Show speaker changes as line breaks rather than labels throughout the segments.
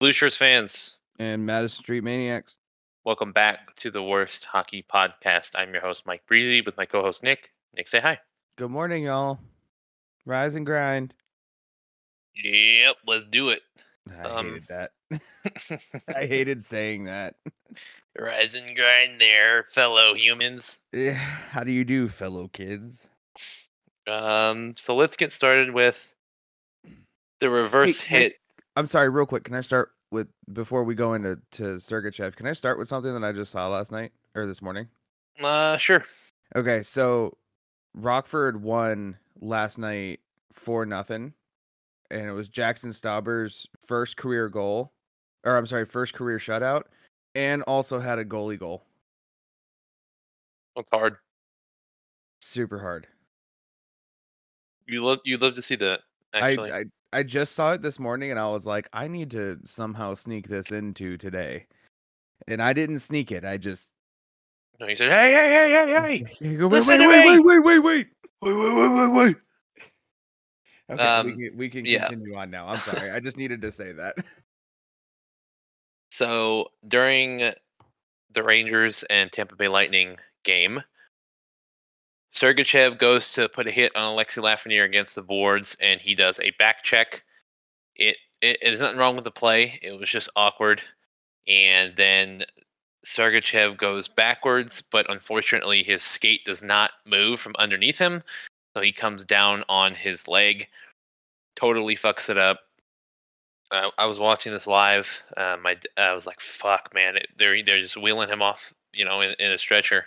Blue Shirts fans,
And Madison Street Maniacs.
welcome back to the Worst Hockey Podcast. I'm your host, Mike Breezy, with my co host, Nick. Nick, say hi.
Good morning, y'all. Rise and grind.
Yep, let's do it.
I
Um,
hated that. I hated saying that.
Rise and grind there, fellow humans.
Yeah, How do you do, fellow kids?
Um, so let's get started with the reverse
can I
hit.
I'm sorry, real quick. Can I start with before we go into to Sergachev? Can I start with something that I just saw last night or this morning?
Uh, sure.
Okay, so Rockford won last night for nothing, and it was Jaxson Stauber's first career goal, or I'm sorry, first career shutout, and also had a goalie goal.
That's hard.
Super hard.
You love you love to see that. Actually,
I, I I just saw it this morning, and I was like, I need to somehow sneak this into today, and I didn't sneak it. I just
no, he said, "Hey, hey, hey, hey, hey!"
Go, wait, wait, wait, wait, wait, wait, wait, wait, wait, wait, wait, wait. Okay,
Um,
we can, we can
yeah.
continue on now. I'm sorry. I just needed to say that.
So during the Rangers and Tampa Bay Lightning game, Sergachev goes to put a hit on Alexi Lafreniere against the boards, and he does a back check. It, it there's nothing wrong with the play. It was just awkward, and then Sergachev goes backwards, but unfortunately his skate does not move from underneath him, so he comes down on his leg, totally fucks it up. Uh, I was watching this live. Um, I, d- I was like, "Fuck, man!" It, they're they're just wheeling him off, you know, in, in a stretcher.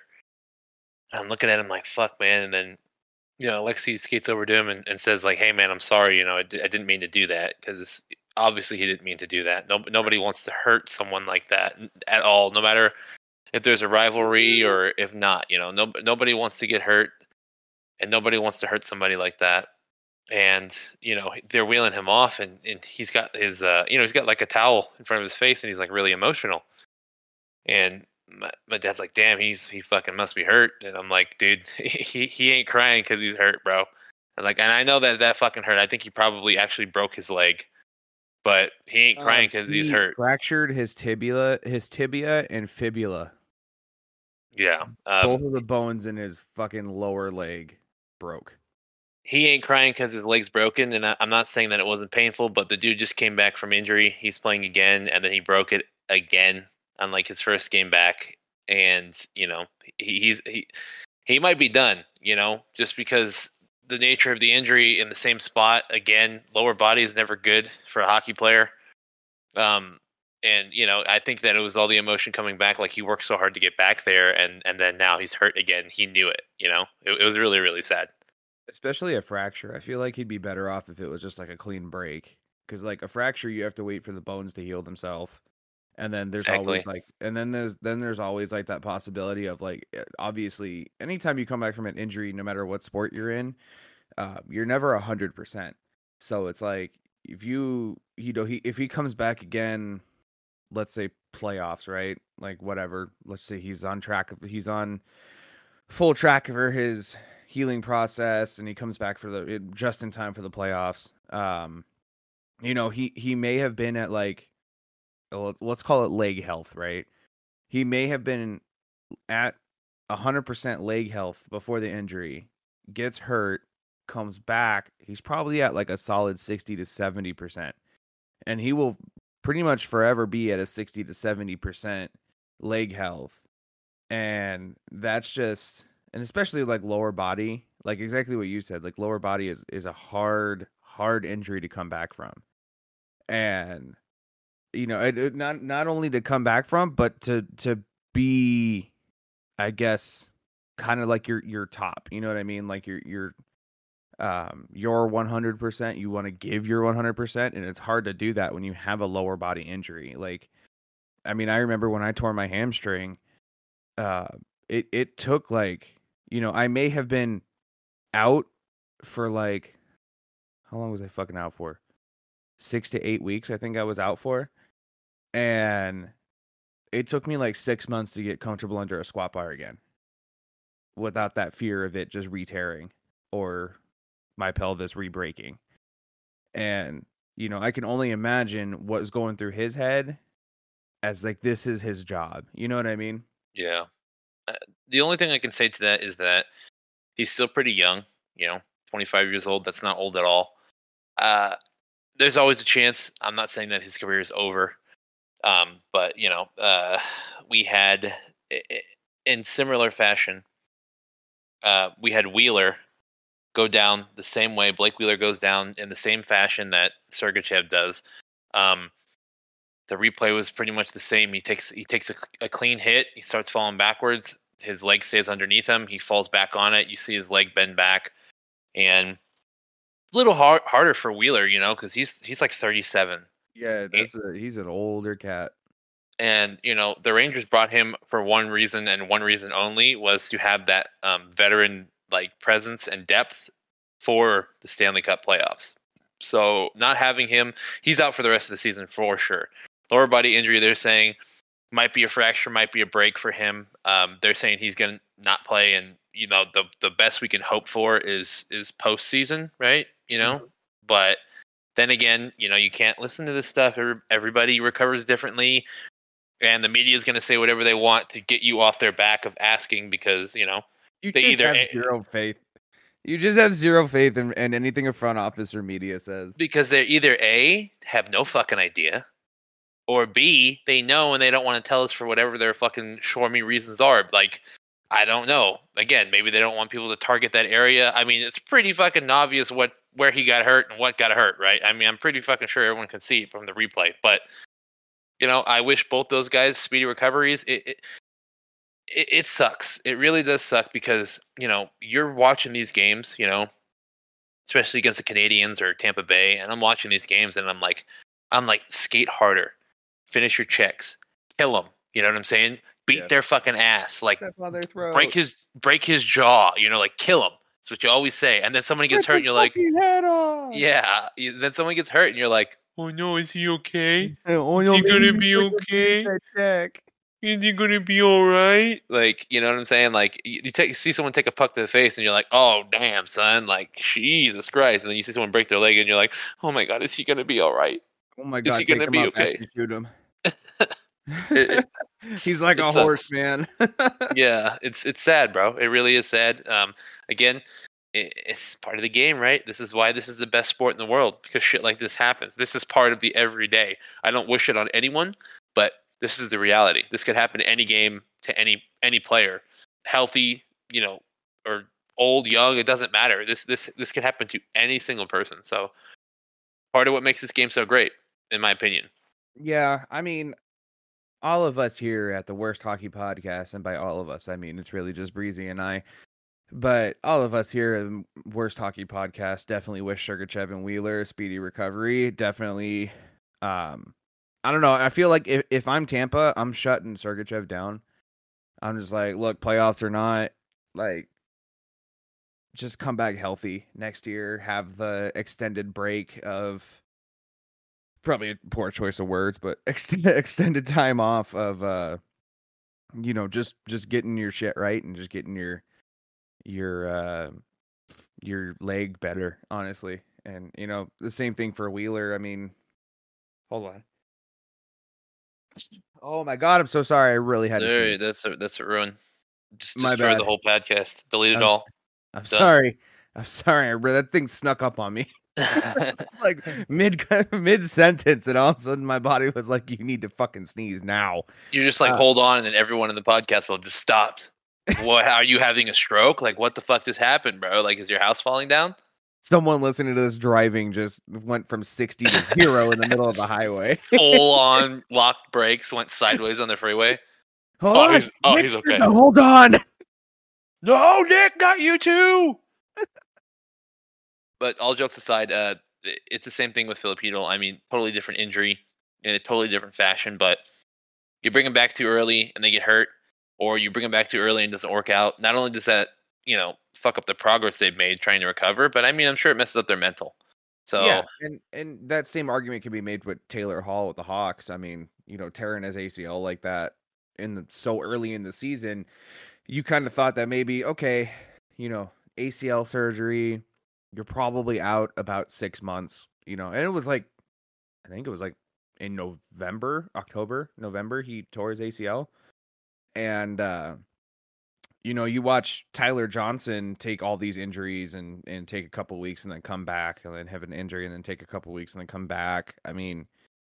I'm looking at him like, "Fuck, man!" And then, you know, Alexi skates over to him and, and says, "Like, hey, man, I'm sorry. You know, I, didn't mean to do that because obviously he didn't mean to do that. No, nobody wants to hurt someone like that at all, no matter if there's a rivalry or if not. You know, no, nobody wants to get hurt, and nobody wants to hurt somebody like that." and you know they're wheeling him off and, and he's got his uh you know he's got like a towel in front of his face and he's like really emotional and my, my dad's like damn he's he fucking must be hurt and i'm like dude he he ain't crying because he's hurt bro and like and i know that that fucking hurt i think he probably actually broke his leg but he ain't crying because he's
He
hurt
Fractured his tibia, his tibia and fibula.
yeah um,
Both of the bones in his fucking lower leg broke.
he ain't crying because his leg's broken, and I, I'm not saying that it wasn't painful, but the dude just came back from injury. He's playing again, and then he broke it again on like his first game back, and you know he, he's he he might be done, you know, just because the nature of the injury in the same spot again. Lower body is never good for a hockey player. Um, and you know, I think that it was all the emotion coming back. Like he worked so hard to get back there, and and then now he's hurt again. He knew it. You know, it, it was really really sad.
Especially a fracture. I feel like he'd be better off if it was just like a clean break. Because like a fracture, you have to wait for the bones to heal themselves, and then there's always like, and then there's then there's always like that possibility of like, eh, obviously, anytime you come back from an injury, no matter what sport you're in, uh, you're never a hundred percent. So it's like if you you know he if he comes back again, let's say playoffs, right? Like whatever. Let's say he's on track. Of he's on full track for his healing process, and he comes back for the just in time for the playoffs. Um, you know he he may have been at like let's call it leg health, right? He may have been at 100% leg health before the injury, gets hurt, comes back, he's probably at like a solid 60 to 70%. And he will pretty much forever be at a 60 to 70% leg health. And that's just and especially like lower body, like exactly what you said, like lower body is is a hard hard injury to come back from. And you know, it not not only to come back from, but to to be I guess kind of like your your top, you know what I mean? Like your your um your 100% you want to give your 100% and it's hard to do that when you have a lower body injury like i mean i remember when i tore my hamstring uh it it took like you know i may have been out for like how long was i fucking out for 6 to 8 weeks i think i was out for and it took me like 6 months to get comfortable under a squat bar again without that fear of it just re-tearing or my pelvis re-breaking. And you know, I can only imagine what's going through his head as like this is his job. You know what I mean?
Yeah. Uh, the only thing I can say to that is that he's still pretty young, you know, 25 years old. That's not old at all. Uh, there's always a chance. I'm not saying that his career is over. Um, but, you know, uh, we had in similar fashion, uh, we had Wheeler go down the same way. Blake Wheeler goes down in the same fashion that Sergachev does. Um, the replay was pretty much the same. He takes he takes a, a, clean hit. He starts falling backwards. His leg stays underneath him. He falls back on it. You see his leg bend back, and a little hard, harder for Wheeler, you know, because he's he's like 37.
Yeah, that's a, he's an older cat.
And you know the Rangers brought him for one reason and one reason only was to have that um, veteran like presence and depth for the Stanley Cup playoffs. So not having him, he's out for the rest of the season for sure. Lower body injury, they're saying might be a fracture, might be a break for him. Um, they're saying he's going to not play, and you know the the best we can hope for is is postseason, right? You know, mm-hmm. but then again, you know you can't listen to this stuff. Everybody recovers differently, and the media is going to say whatever they want to get you off their back of asking because you know
you they either have zero faith. You just have zero faith in, in anything a front office or media says.
Because they're either A, have no fucking idea, or B, they know and they don't want to tell us for whatever their fucking show me reasons are. Like, I don't know. Again, maybe they don't want people to target that area. I mean, it's pretty fucking obvious what where he got hurt and what got hurt, right? I mean, I'm pretty fucking sure everyone can see from the replay. But you know, I wish both those guys speedy recoveries. It, it, it, it sucks. It really does suck because you know you're watching these games, you know, especially against the Canadians or Tampa Bay, and I'm watching these games and I'm like, I'm like, skate harder, finish your checks, kill them. You know what I'm saying? Beat yeah. their fucking ass, like break his break his jaw. You know, like kill him. That's what you always say. And then someone gets hurt, and you're like, yeah. Then someone gets hurt, and you're like, oh no, is he okay? Oh, is he gonna be okay? is he gonna be all right? Like, you know what I'm saying? Like, you, you, take, you see someone take a puck to the face, and you're like, "Oh, damn, son!" Like, Jesus Christ! And then you see someone break their leg, and you're like, "Oh my God, is he gonna be all right?
Oh my God,
is he gonna be okay?"
Shoot him. it, He's like a sucks. horse, man.
yeah, it's it's sad, bro. It really is sad. Um, again, it, it's part of the game, right? This is why this is the best sport in the world because shit like this happens. This is part of the everyday. I don't wish it on anyone, but this is the reality. This could happen to any game to any any player, healthy, you know, or old, young. It doesn't matter. This this this could happen to any single person. So part of what makes this game so great, in my opinion.
Yeah, I mean, all of us here at the Worst Hockey Podcast, and by all of us, I mean it's really just Breezy and I. But all of us here at the Worst Hockey Podcast definitely wish Sergachev and Wheeler a speedy recovery. Definitely um, I don't know. I feel like if, if I'm Tampa, I'm shutting Sergachev down. I'm just like, look, playoffs or not, like, just come back healthy next year. Have the extended break of probably a poor choice of words, but extended extended time off of uh you know, just just getting your shit right and just getting your your uh your leg better, honestly. And you know, the same thing for Wheeler. I mean, hold on. Oh my god, I'm so sorry. I really had to.
There, that's a that's a ruin. Just
My
destroy the whole podcast. Delete it
I'm-
all.
I'm
Done.
sorry. I'm sorry. That thing snuck up on me. like mid mid sentence, and all of a sudden my body was like, "You need to fucking sneeze now."
You just like
Uh,
hold on, and then everyone in the podcast will just stop. what? Are you having a stroke? Like, what the fuck just happened, bro? Like, is your house falling down?
Someone listening to this driving just went from sixty to zero in the middle of the highway.
Full on locked brakes, went sideways on the freeway.
Hold
Oh,
on,
he's- oh, he's okay.
Hold on.
No, Nick, not you too. But all jokes aside, uh, it's the same thing with Filipino. I mean, totally different injury in a totally different fashion. But you bring them back too early and they get hurt, or you bring them back too early and doesn't work out. Not only does that, you know, fuck up the progress they've made trying to recover, but I mean, I'm sure it messes up their mental. So
Yeah, and and that same argument can be made with Taylor Hall with the Hawks. I mean, you know, tearing his ACL like that in the so early in the season, you kind of thought that maybe okay, you know, ACL surgery, you're probably out about six months. You know, and it was like, I think it was like in November, October, November, he tore his ACL, and uh you know, you watch Tyler Johnson take all these injuries and and take a couple weeks and then come back and then have an injury and then take a couple weeks and then come back. I mean,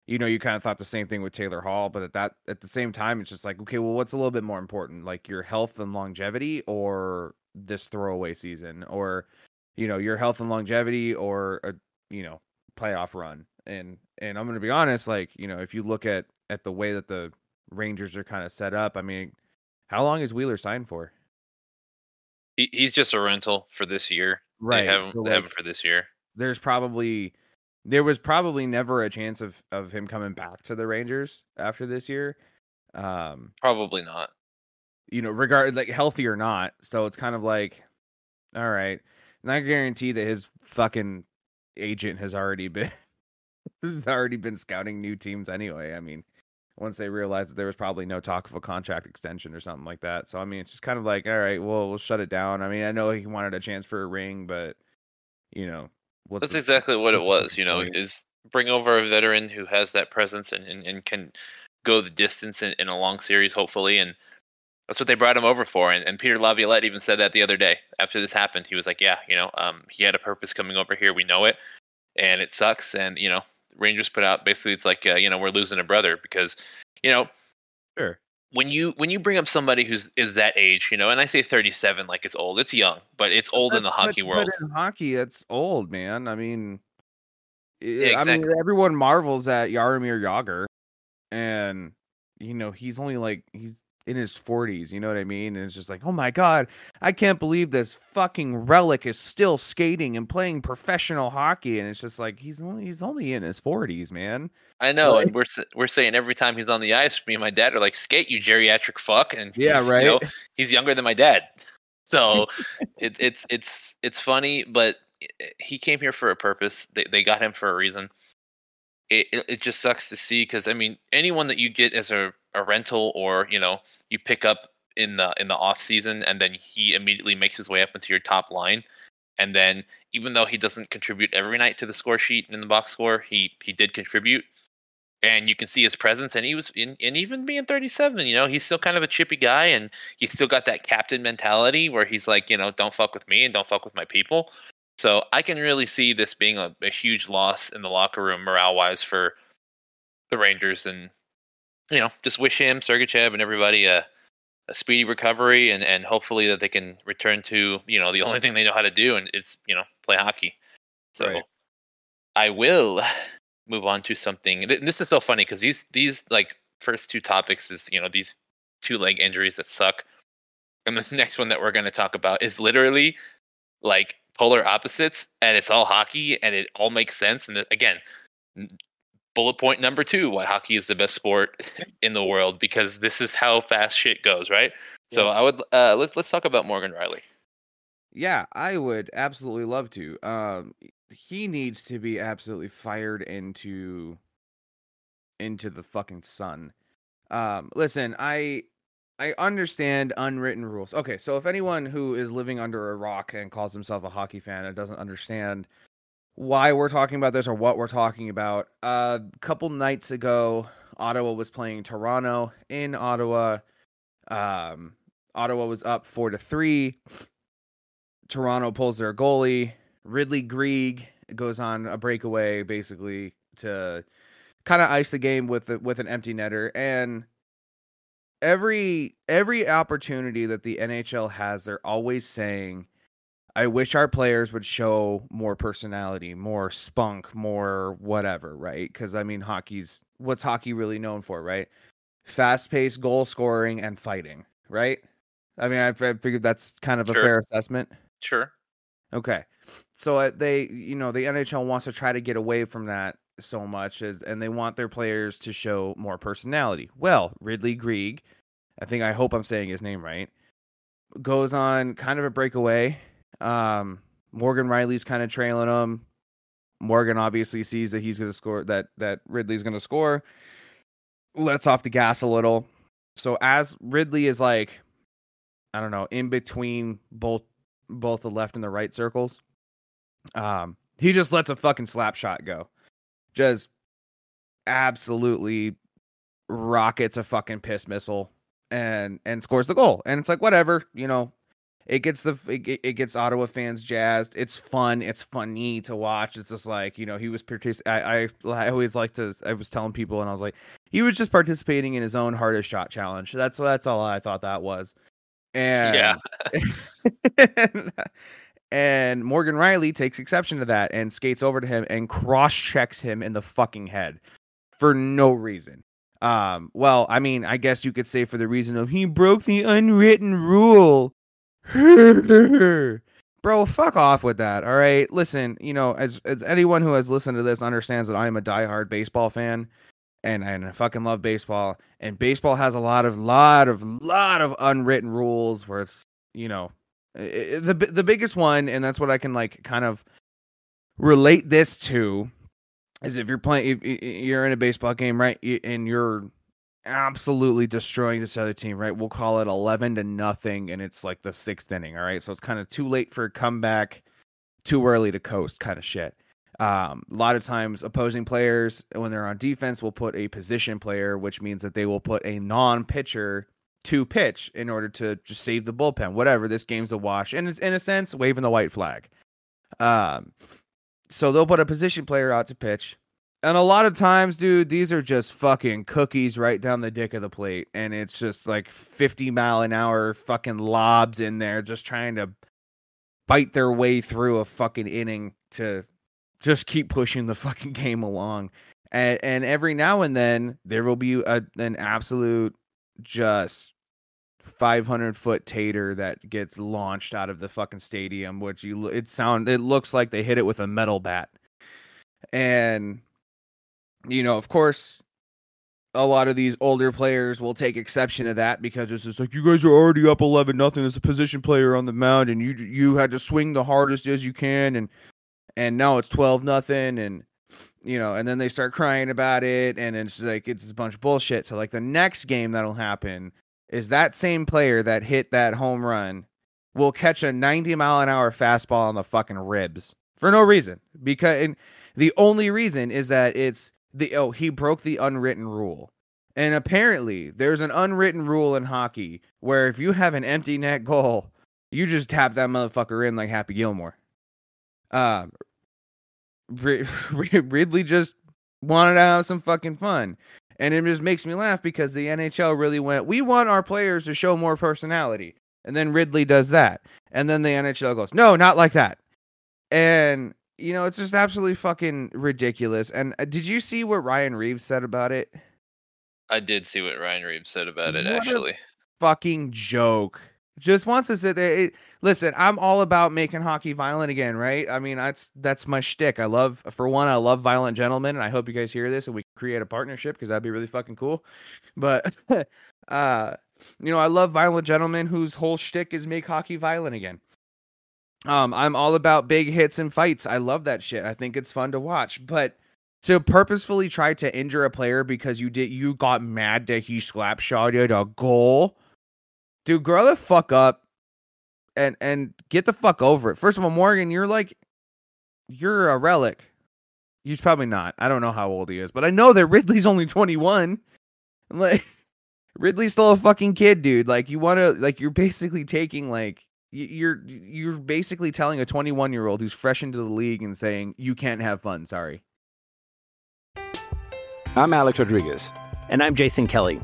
you know, you kind of thought the same thing with Taylor Hall, but at that at the same time, it's just like, okay, well, what's a little bit more important, like your health and longevity, or this throwaway season, or you know, your health and longevity, or a you know playoff run. And and I'm gonna be honest, like you know, if you look at at the way that the Rangers are kind of set up, I mean, how long is Wheeler signed for?
he, he's just a rental for this year.
Right,
They have, him-
so,
they have him for this year.
there's probably there was probably never a chance of of him coming back to the Rangers after this year. Um,
Probably not.
you know, regard like healthy or not. So it's kind of like, all right, and I guarantee that his fucking agent has already been has already been scouting new teams anyway. I mean, once they realized that there was probably no talk of a contract extension or something like that. So I mean, it's just kind of like, all right, well, we'll shut it down. I mean, I know he wanted a chance for a ring, but you know, what's
That's
the-
exactly what it was. You know, is bring over a veteran who has that presence and, and, and can go the distance in, in a long series, hopefully. And that's what they brought him over for. And, and Peter Laviolette even said that the other day after this happened. He was like, "Yeah, you know, um, he had a purpose coming over here. We know it, and it sucks. And you know, Rangers put out basically it's like, uh, you know, we're losing a brother because, you know,
Sure.
when you when you bring up somebody who's is that age, you know, and I say 37 like it's old, it's young, but it's old in the hockey
but-
world.
But in hockey, it's old, man. I mean,
Yeah,
I mean, everyone marvels at Jaromir Jagr, and you know he's only like he's in his forties. You know what I mean? And it's just like, oh my god, I can't believe this fucking relic is still skating and playing professional hockey. And it's just like he's only he's only in his forties, man.
I know,
Like-
and we're we're saying every time he's on the ice, me and my dad are like, "Skate, you geriatric fuck!" And
Yeah,
he's, you know,
right.
he's younger than my dad, so it, it's it's it's funny, but eh, he came here for a purpose. They they got him for a reason. It it, it just sucks to see because I mean, anyone that you get as a, a rental or you know you pick up in the in the off season, and then he immediately makes his way up into your top line, and then even though he doesn't contribute every night to the score sheet and in the box score, he he did contribute and you can see his presence and he was in, and even being 37 you know he's still kind of a chippy guy and he's still got that captain mentality where he's like you know don't fuck with me and don't fuck with my people so i can really see this being a, a huge loss in the locker room morale wise for the rangers and you know just wish him sergachev and everybody a, a speedy recovery and and hopefully that they can return to you know the only thing they know how to do and it's you know play hockey so
Right.
i will move on to something. th- This is so funny because these these like first two topics is you know these two leg injuries that suck, and this next one that we're going to talk about is literally like polar opposites, and it's all hockey, and it all makes sense. And again, bullet point number two: why hockey is the best sport in the world because this is how fast shit goes, right? So I would uh, let's let's talk about Morgan Rielly.
Yeah, I would absolutely love to. Um, he needs to be absolutely fired into into the fucking sun. Um, listen, I I understand unwritten rules. Okay, so if anyone who is living under a rock and calls himself a hockey fan and doesn't understand why we're talking about this or what we're talking about, a uh, couple nights ago, Ottawa was playing Toronto in Ottawa. Um, Ottawa was up four to three. Toronto pulls their goalie. Ridley Greig goes on a breakaway, basically to kind of ice the game with the, with an empty netter. And every every opportunity that the NHL has, they're always saying, "I wish our players would show more personality, more spunk, more whatever." Right? Because I mean, hockey's what's hockey really known for, right? Fast paced goal scoring and fighting, right? I mean, I, I figured that's kind of
Sure.
a fair assessment.
Sure.
Okay. So uh, they, you know, the NHL wants to try to get away from that so much as and they want their players to show more personality. Well, Ridley Greig, I think I hope I'm saying his name right, goes on kind of a breakaway. Um Morgan Rielly's kind of trailing him. Morgan obviously sees that he's going to score that that Ridley's going to score. Lets off the gas a little. So as Ridley is like I don't know, in between both both the left and the right circles. Um, he just lets a fucking slap shot go. Just absolutely rockets a fucking piss missile and and scores the goal. And it's like whatever, you know, it gets the it, it gets Ottawa fans jazzed. It's fun. It's funny to watch. It's just like you know he was participating. I, I always like to. I was telling people and I was like he was just participating in his own hardest shot challenge. That's that's all I thought that was. And
Yeah.
and Morgan Rielly takes exception to that and skates over to him and cross checks him in the fucking head for no reason. Um, well, I mean, I guess you could say for the reason of he broke the unwritten rule. Bro, fuck off with that. All right. Listen, you know, as as anyone who has listened to this understands that I am a diehard baseball fan and and I fucking love baseball. And baseball has a lot of lot of lot of unwritten rules where it's you know the the biggest one, and that's what I can like kind of relate this to is if you're playing you're in a baseball game right and you're absolutely destroying this other team right? We'll call it 11 to nothing and it's like the sixth inning all right? So it's kind of too late for a comeback too early to coast kind of shit. Um, a lot of times opposing players when they're on defense will put a position player which means that they will put a non-pitcher to pitch in order to just save the bullpen. Whatever this game's a wash. And it's in a sense waving the white flag. Um so they'll put a position player out to pitch. And a lot of times dude these are just fucking cookies right down the dick of the plate. And it's just like 50 mile an hour fucking lobs in there just trying to bite their way through a fucking inning to just keep pushing the fucking game along. And, and every now and then there will be a, an absolute just 500 foot tater that gets launched out of the fucking stadium which you it sound it looks like they hit it with a metal bat. And you know of course a lot of these older players will take exception to that because it's just like you guys are already up 11 nothing as a position player on the mound and you you had to swing the hardest as you can and and now it's 12 nothing and you know and then they start crying about it and it's like it's a bunch of bullshit. So like the next game that'll happen is that same player that hit that home run will catch a 90 mile an hour fastball on the fucking ribs for no reason. Because and the only reason is that it's the oh he broke the unwritten rule. And apparently there's an unwritten rule in hockey where if you have an empty net goal you just tap that motherfucker in like happy gilmore. Uh, Rid- Ridley just wanted to have some fucking fun. And it just makes me laugh because the NHL really went, we want our players to show more personality. And then Ridley does that. And then the NHL goes, no, not like that. And, you know, it's just absolutely fucking ridiculous. And uh, did you see what Ryan Reaves said about it?
I did see what Ryan Reaves said about it
What
actually.
Fucking joke. Just wants to sit there. It, listen, I'm all about making hockey violent again, right? I mean, that's that's my shtick. I love, for one, I love violent gentlemen, and I hope you guys hear this and we create a partnership because that'd be really fucking cool. But, uh, you know, I love violent gentlemen whose whole shtick is make hockey violent again. Um, I'm all about big hits and fights. I love that shit. I think it's fun to watch. But to purposefully try to injure a player because you did you got mad that he slap shotted a goal. Dude, grow the fuck up and and get the fuck over it. First of all, Morgan, you're like you're a relic. He's probably not. I don't know how old he is, but I know that Ridley's only 21. Like Ridley's still a fucking kid, dude. Like you want to like you're basically taking like you're you're basically telling a 21 year old who's fresh into the league and saying you can't have fun. Sorry.
I'm Alex Rodriguez.
And I'm Jason Kelly.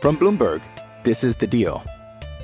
From Bloomberg, this is The Deal.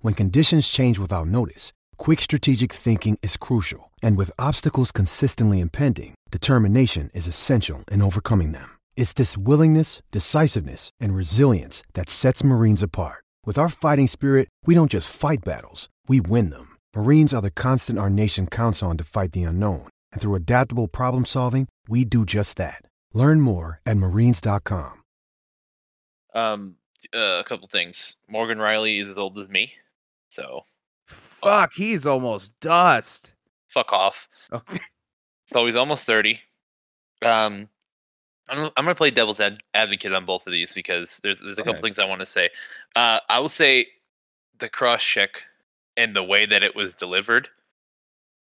When conditions change without notice, quick strategic thinking is crucial. And with obstacles consistently impending, determination is essential in overcoming them. It's this willingness, decisiveness, and resilience that sets Marines apart. With our fighting spirit, we don't just fight battles, we win them. Marines are the constant our nation counts on to fight the unknown. And through adaptable problem solving, we do just that. Learn more at marines.com.
Um, uh, a couple things. Morgan Rielly is as old as me, so
Fuck, he's almost dust.
fuck off.
Okay.
So he's almost thirty. Um, I'm I'm gonna play devil's ad- advocate on both of these because there's there's a couple things I want to say. Uh, I will say the cross check and the way that it was delivered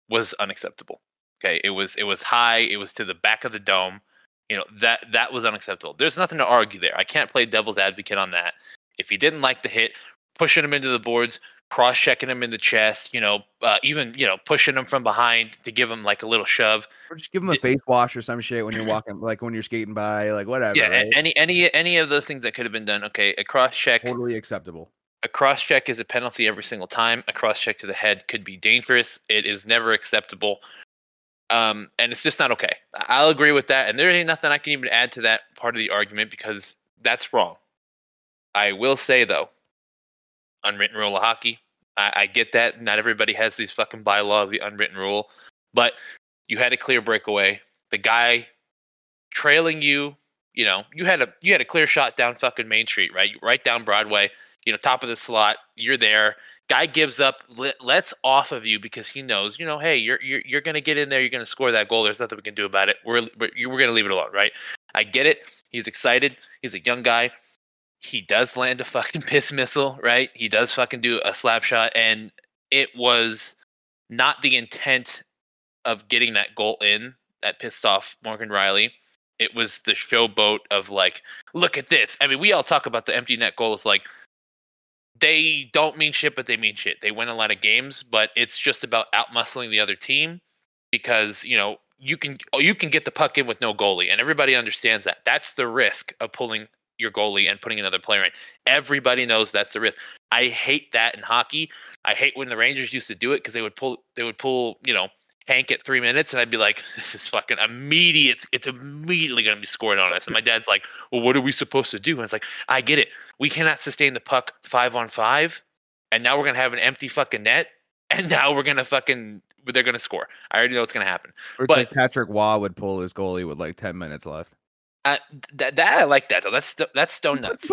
was unacceptable. Okay, it was it was high. It was to the back of the dome. You know that that was unacceptable. There's nothing to argue there. I can't play devil's advocate on that. If he didn't like the hit, pushing him into the boards, cross checking him in the chest, you know, uh, even you know pushing him from behind to give him like a little shove.
Or just give him a face wash or some shit when you're walking, like when you're skating by, like whatever.
yeah,
right?
any any any of those things that could have been done. Okay, a cross check.
totally acceptable.
A cross check is a penalty every single time. A cross check to the head could be dangerous. It is never acceptable. Um, and it's just not okay. I'll agree with that. And there ain't nothing I can even add to that part of the argument because that's wrong. I will say though, unwritten rule of hockey. I, I get that. Not everybody has these fucking bylaw of the unwritten rule, but you had a clear breakaway. The guy trailing you, you know, you had a you had a clear shot down fucking Main Street, right? Right down Broadway, you know, top of the slot. You're there. Guy gives up, let, lets off of you because he knows, you know, hey, you're you're you're gonna get in there. You're gonna score that goal. There's nothing we can do about it. We're we're, we're gonna leave it alone, right? I get it. He's excited. He's a young guy. He does land a fucking piss missile, right? He does fucking do a slap shot, and it was not the intent of getting that goal in that pissed off Morgan Rielly. It was the showboat of like, look at this. I mean, we all talk about the empty net goals like they don't mean shit, but they mean shit. They win a lot of games, but it's just about outmuscling the other team because you know you can you can get the puck in with no goalie, and everybody understands that. That's the risk of pulling your goalie and putting another player in. Everybody knows that's the risk. I hate that in hockey. I hate when the Rangers used to do it because they would pull they would pull you know Hank at three minutes, and I'd be like, "This is fucking immediate. It's immediately going to be scored on us." And my dad's like, "Well, what are we supposed to do?" And it's like, "I get it. We cannot sustain the puck five on five, and now we're going to have an empty fucking net, and now we're going to fucking they're going to score. I already know what's going to happen."
Or it's
But-
like Patrick Roy would pull his goalie with like 10 minutes left.
Uh, that that I like that though. That's st- that's stone nuts.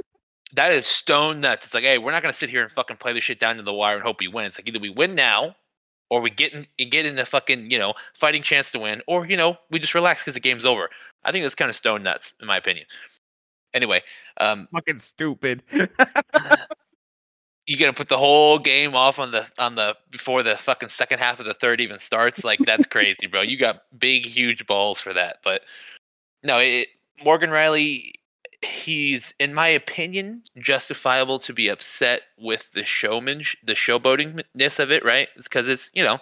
that is stone nuts. It's like, hey, we're not gonna sit here and fucking play this shit down to the wire and hope we win. It's like either we win now, or we get in get in a fucking you know fighting chance to win, or you know we just relax because the game's over. I think that's kind of stone nuts in my opinion. Anyway, um,
Fucking stupid.
you gonna put the whole game off on the on the before the fucking second half of the third even starts like that's crazy bro you got big huge balls for that but no it, morgan rielly he's in my opinion justifiable to be upset with the showman the showboatingness of it right it's because it's you know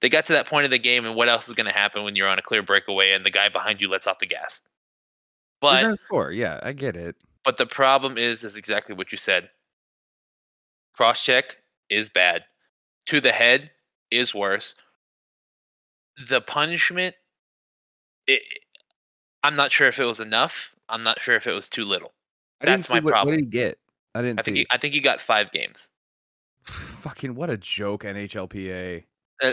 they got to that point of the game and what else is going to happen when you're on a clear breakaway and the guy behind you lets off the gas but
score. Yeah, I get it.
but the problem is, is exactly what you said. Cross check is bad. To the head is worse. The punishment, it, I'm not sure if it was enough. I'm not sure if it was too little.
I
That's my
what,
problem.
What did he get? I didn't
I think he, I think he got five games.
Fucking what a joke, NHLPA.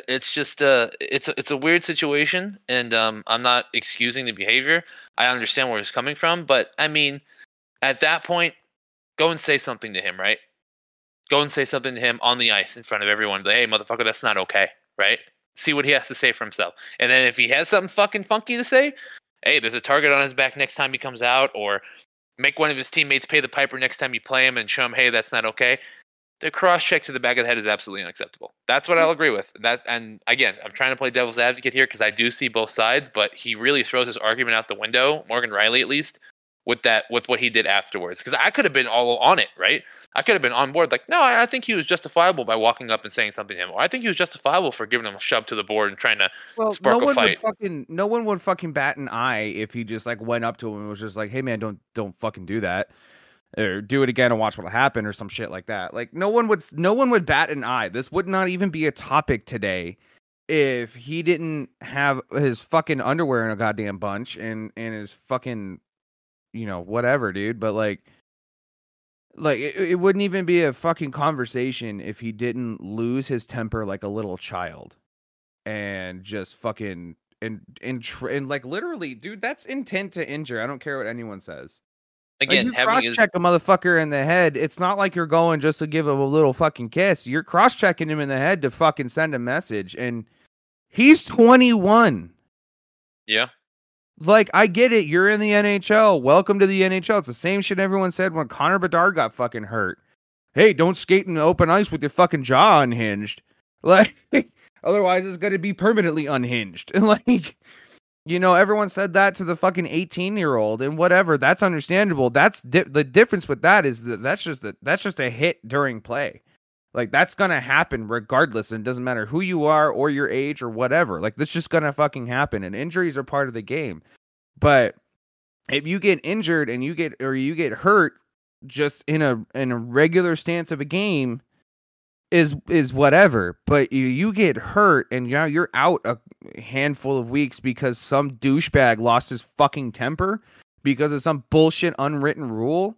It's just uh it's a- it's a weird situation, and um, I'm not excusing the behavior. I understand where he's coming from, but I mean, at that point, go and say something to him, right? Go and say something to him on the ice in front of everyone. Like, hey, motherfucker, that's not okay, right? See what he has to say for himself, and then if he has something fucking funky to say, hey, there's a target on his back next time he comes out, or make one of his teammates pay the piper next time you play him and show him, hey, that's not okay. The cross check to the back of the head is absolutely unacceptable. That's what I'll mm. agree with. That and again, I'm trying to play devil's advocate here because I do see both sides, but he really throws his argument out the window, Morgan Rielly at least, with that with what he did afterwards. Because I could have been all on it, right? I could have been on board, like, no, I I think he was justifiable by walking up and saying something to him, or I think he was justifiable for giving him a shove to the board and trying to
Well,
spark
no
a
one would fucking no one would fucking bat an eye if he just like went up to him and was just like, "Hey man, don't don't fucking do that." Or do it again and watch what'll happen or some shit like that. Like no one would no one would bat an eye. This would not even be a topic today if he didn't have his fucking underwear in a goddamn bunch and and his fucking you know whatever, dude. But like like it, it wouldn't even be a fucking conversation if he didn't lose his temper like a little child and just fucking and and, tr- and like literally dude that's intent to injure i don't care what anyone says
Again,
like, you
his
check a motherfucker in the head it's not like you're going just to give him a little fucking kiss you're cross checking him in the head to fucking send a message and he's 21
yeah,
like I get it, you're in the NHL. Welcome to the NHL. It's the same shit everyone said when Connor Bedard got fucking hurt. Hey, don't skate in the open ice with your fucking jaw unhinged. Like otherwise it's going to be permanently unhinged. And like you know, everyone said that to the fucking 18-year-old and whatever. That's understandable. That's di- the difference with that is that that's just a, that's just a hit during play. Like that's gonna happen regardless, and it doesn't matter who you are or your age or whatever. Like that's just gonna fucking happen, and injuries are part of the game. But if you get injured and you get or you get hurt just in a in a regular stance of a game, is is whatever. But you you get hurt and now you're out a handful of weeks because some douchebag lost his fucking temper because of some bullshit unwritten rule.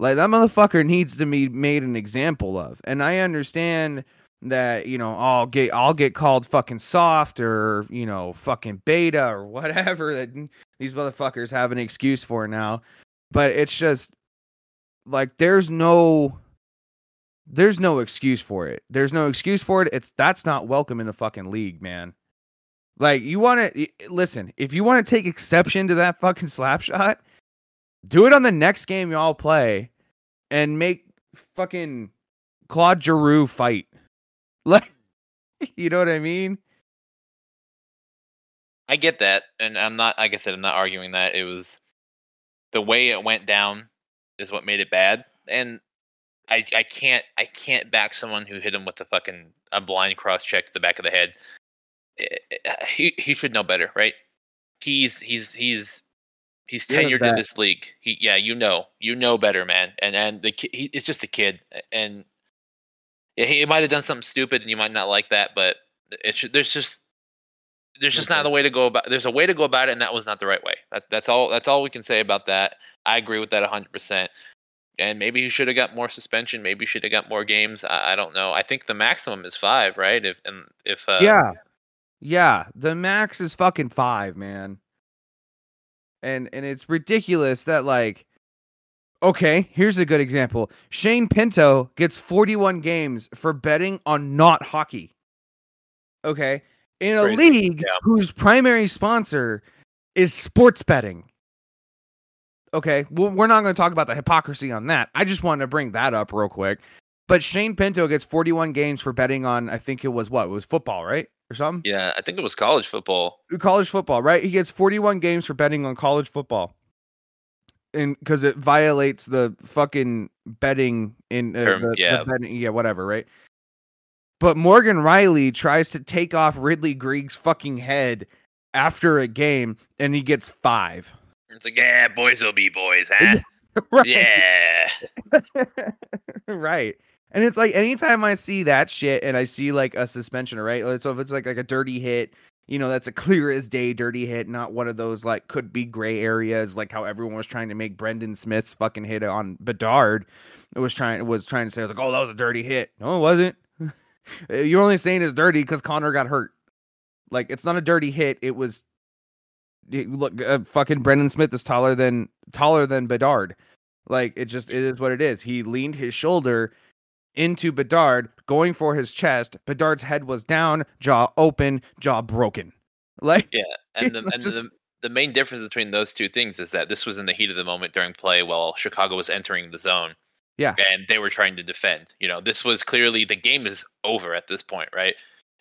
Like that motherfucker needs to be made an example of. And I understand that, you know, I'll get I'll get called fucking soft or, you know, fucking beta or whatever that these motherfuckers have an excuse for now. But it's just like there's no there's no excuse for it. There's no excuse for it. It's that's not welcome in the fucking league, man. Like you want to listen, if you want to take exception to that fucking slap shot, do it on the next game y'all play and make fucking Claude Giroux fight. Like you know what I mean?
I get that, and I'm not. Like I said, I'm not arguing that. It was the way it went down is what made it bad, and I I can't I can't back someone who hit him with a fucking a blind cross check to the back of the head. Eh, eh, He he should know better, right? He's he's he's he's tenured in this league. He yeah, you know you know better, man. And and the kid, he, it's just a kid, and yeah, he might have done something stupid, and you might not like that, but it's there's just there's just not the way to go about there's a way to go about it and that was not the right way that, that's all that's all we can say about that i agree with that 100% and maybe he should have got more suspension maybe he should have got more games I, I don't know i think the maximum is five right if and if uh,
yeah. Yeah, the max is fucking 5, man. And and it's ridiculous that like okay, here's a good example. Shane Pinto gets 41 games for betting on not hockey. Okay? In a
Crazy.
league
Yeah.
whose primary sponsor is sports betting. Okay, well, we're not going to talk about the hypocrisy on that. I just wanted to bring that up real quick. But Shane Pinto gets 41 games for betting on, I think it was what? It was football, right? Or something?
yeah i think it was college football
college football, right? He gets 41 games for betting on college football. And because it violates the fucking betting in uh,
Term,
the, the
yeah.
betting, yeah, whatever, right? But Morgan Rielly tries to take off Ridley Greig's fucking head after a game, and he gets five.
it's like yeah boys will be boys huh
right.
yeah
right. And it's like anytime I see that shit and I see like a suspension, right? So if it's like like a dirty hit, You know, that's a clear as day dirty hit, not one of those like could be gray areas, like how everyone was trying to make Brendan Smith's fucking hit on Bedard. It was trying, was trying to say, I was like, oh, that was a dirty hit. No, it wasn't. You're only saying it's dirty because Connor got hurt. Like it's not a dirty hit. It was look uh, fucking Brendan Smith is taller than taller than Bedard. Like it just it is what it is. He leaned his shoulder into Bedard, going for his chest. Bedard's head was down, jaw open, jaw broken. Like
Yeah, and the, and
just-
the the main difference between those two things is that this was in the heat of the moment during play while Chicago was entering the zone.
Yeah.
And they were trying to defend. You know, this was clearly the game is over at this point, right?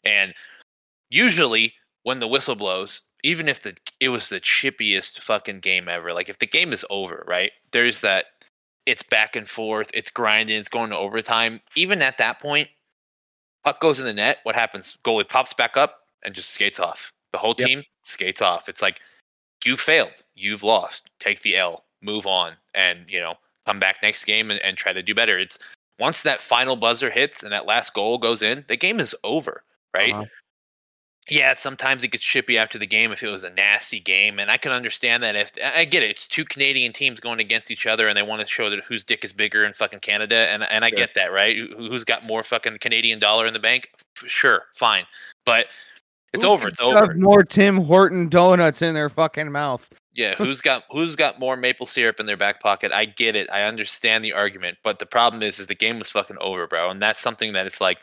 And usually when the whistle blows, even if the it was the chippiest fucking game ever, like if the game is over, right? There's that it's back and forth, it's grinding, it's going to overtime. Even at that point, puck goes in the net. What happens? Goalie pops back up and just skates off. The whole
Yep.
team skates off. It's like you failed, you've lost. Take the L, move on, and you know come back next game and, and try to do better. It's once that final buzzer hits and that last goal goes in, the game is over, right?
Uh-huh.
Yeah, sometimes it gets chippy after the game if it was a nasty game, and I can understand that. If I get it, it's two Canadian teams going against each other, and they want to show that whose dick is bigger in fucking Canada, and and I get that, right? Who- Who's got more fucking Canadian dollar in the bank? Sure, fine, but it's
Who
over. It's over.
More Tim Horton donuts in their fucking mouth.
Yeah, who's got who's got more maple syrup in their back pocket? I get it. I understand the argument, but the problem is, is the game was fucking over, bro, and that's something that it's like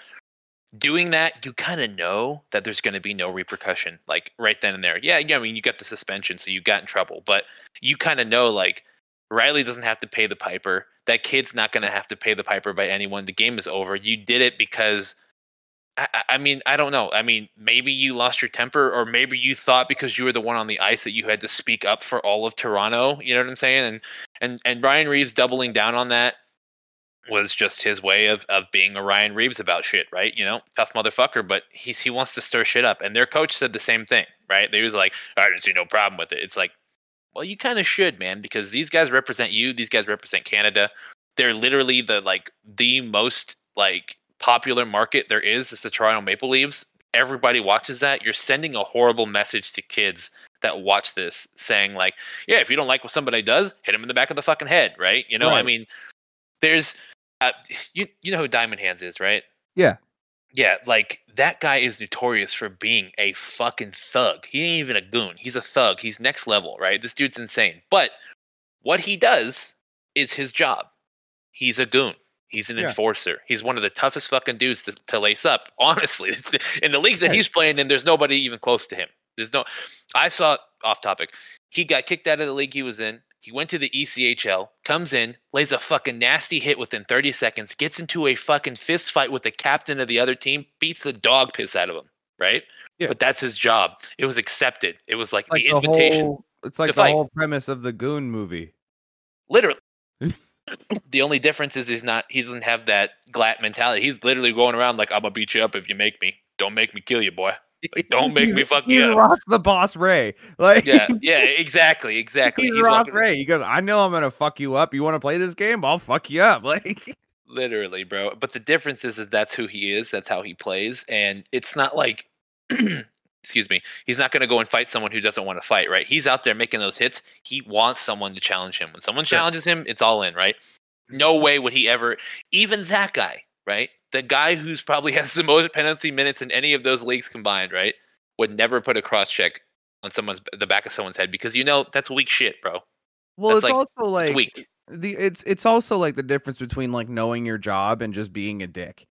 doing that. You kind of know that there's going to be no repercussion, like right then and there. Yeah, yeah. I mean, you got the suspension, so you got in trouble, but you kind of know, like Rielly doesn't have to pay the piper. That kid's not going to have to pay the piper by anyone. The game is over. You did it because I, I- mean, I don't know. I mean, maybe you lost your temper, or maybe you thought because you were the one on the ice that you had to speak up for all of Toronto. You know what I'm saying? And and and Ryan Reaves doubling down on that was just his way of of being a Ryan Reaves about shit, right? You know, tough motherfucker, but he's he wants to stir shit up. And their coach said the same thing, right? They was like, I didn't see no problem with it. It's like, well, you kind of should, man, because these guys represent you. These guys represent Canada. They're literally the like the most like popular market there is is the Toronto Maple Leafs. Everybody watches that. You're sending a horrible message to kids that watch this, saying like, yeah, if you don't like what somebody does, hit him in the back of the fucking head, right? You know, I mean, there's, uh, you you know who Diamond Hands is, right?
Yeah.
Yeah, like that guy is notorious for being a fucking thug. He ain't even a goon. He's a thug. He's next level, right? This dude's insane. But what he does is his job. He's a goon. He's an
Yeah.
enforcer. He's one of the toughest fucking dudes to, to lace up. Honestly, in the leagues that he's playing in, there's nobody even close to him. There's no. I saw off topic. He got kicked out of the league he was in. He went to the ECHL, comes in, lays a fucking nasty hit within 30 seconds, gets into a fucking fist fight with the captain of the other team, beats the dog piss out of him, right?
Yeah.
But that's his job. It was accepted. It was like,
Like
the
the
invitation.
whole, it's like the
fight.
whole premise of the Goon movie.
Literally. the only difference is he's not he doesn't have that Glatt mentality. He's literally going around like I'm gonna beat you up if you make me. Don't make me kill you, boy. Like, don't make me fuck
He
you up.
rocks the Ross Rhea. Like
Yeah, yeah, exactly, exactly.
he's,
He's walking-
Rhea. He goes, I know I'm gonna fuck you up. You want to play this game? I'll fuck you up. Like
literally, bro. But the difference is, is that's who he is. That's how he plays, and it's not like, excuse me, he's not going to go and fight someone who doesn't want to fight, right? He's out there making those hits. He wants someone to challenge him. When someone
Sure.
challenges him, it's all in, right? No way would he ever, even that guy, right? The guy who's probably has the most penalty minutes in any of those leagues combined, right? Would never put a cross check on someone's the back of someone's head because you know that's weak shit, bro.
Well,
That's
it's
like-
also like
weak.
the it's it's also like the difference between like knowing your job and just being a dick.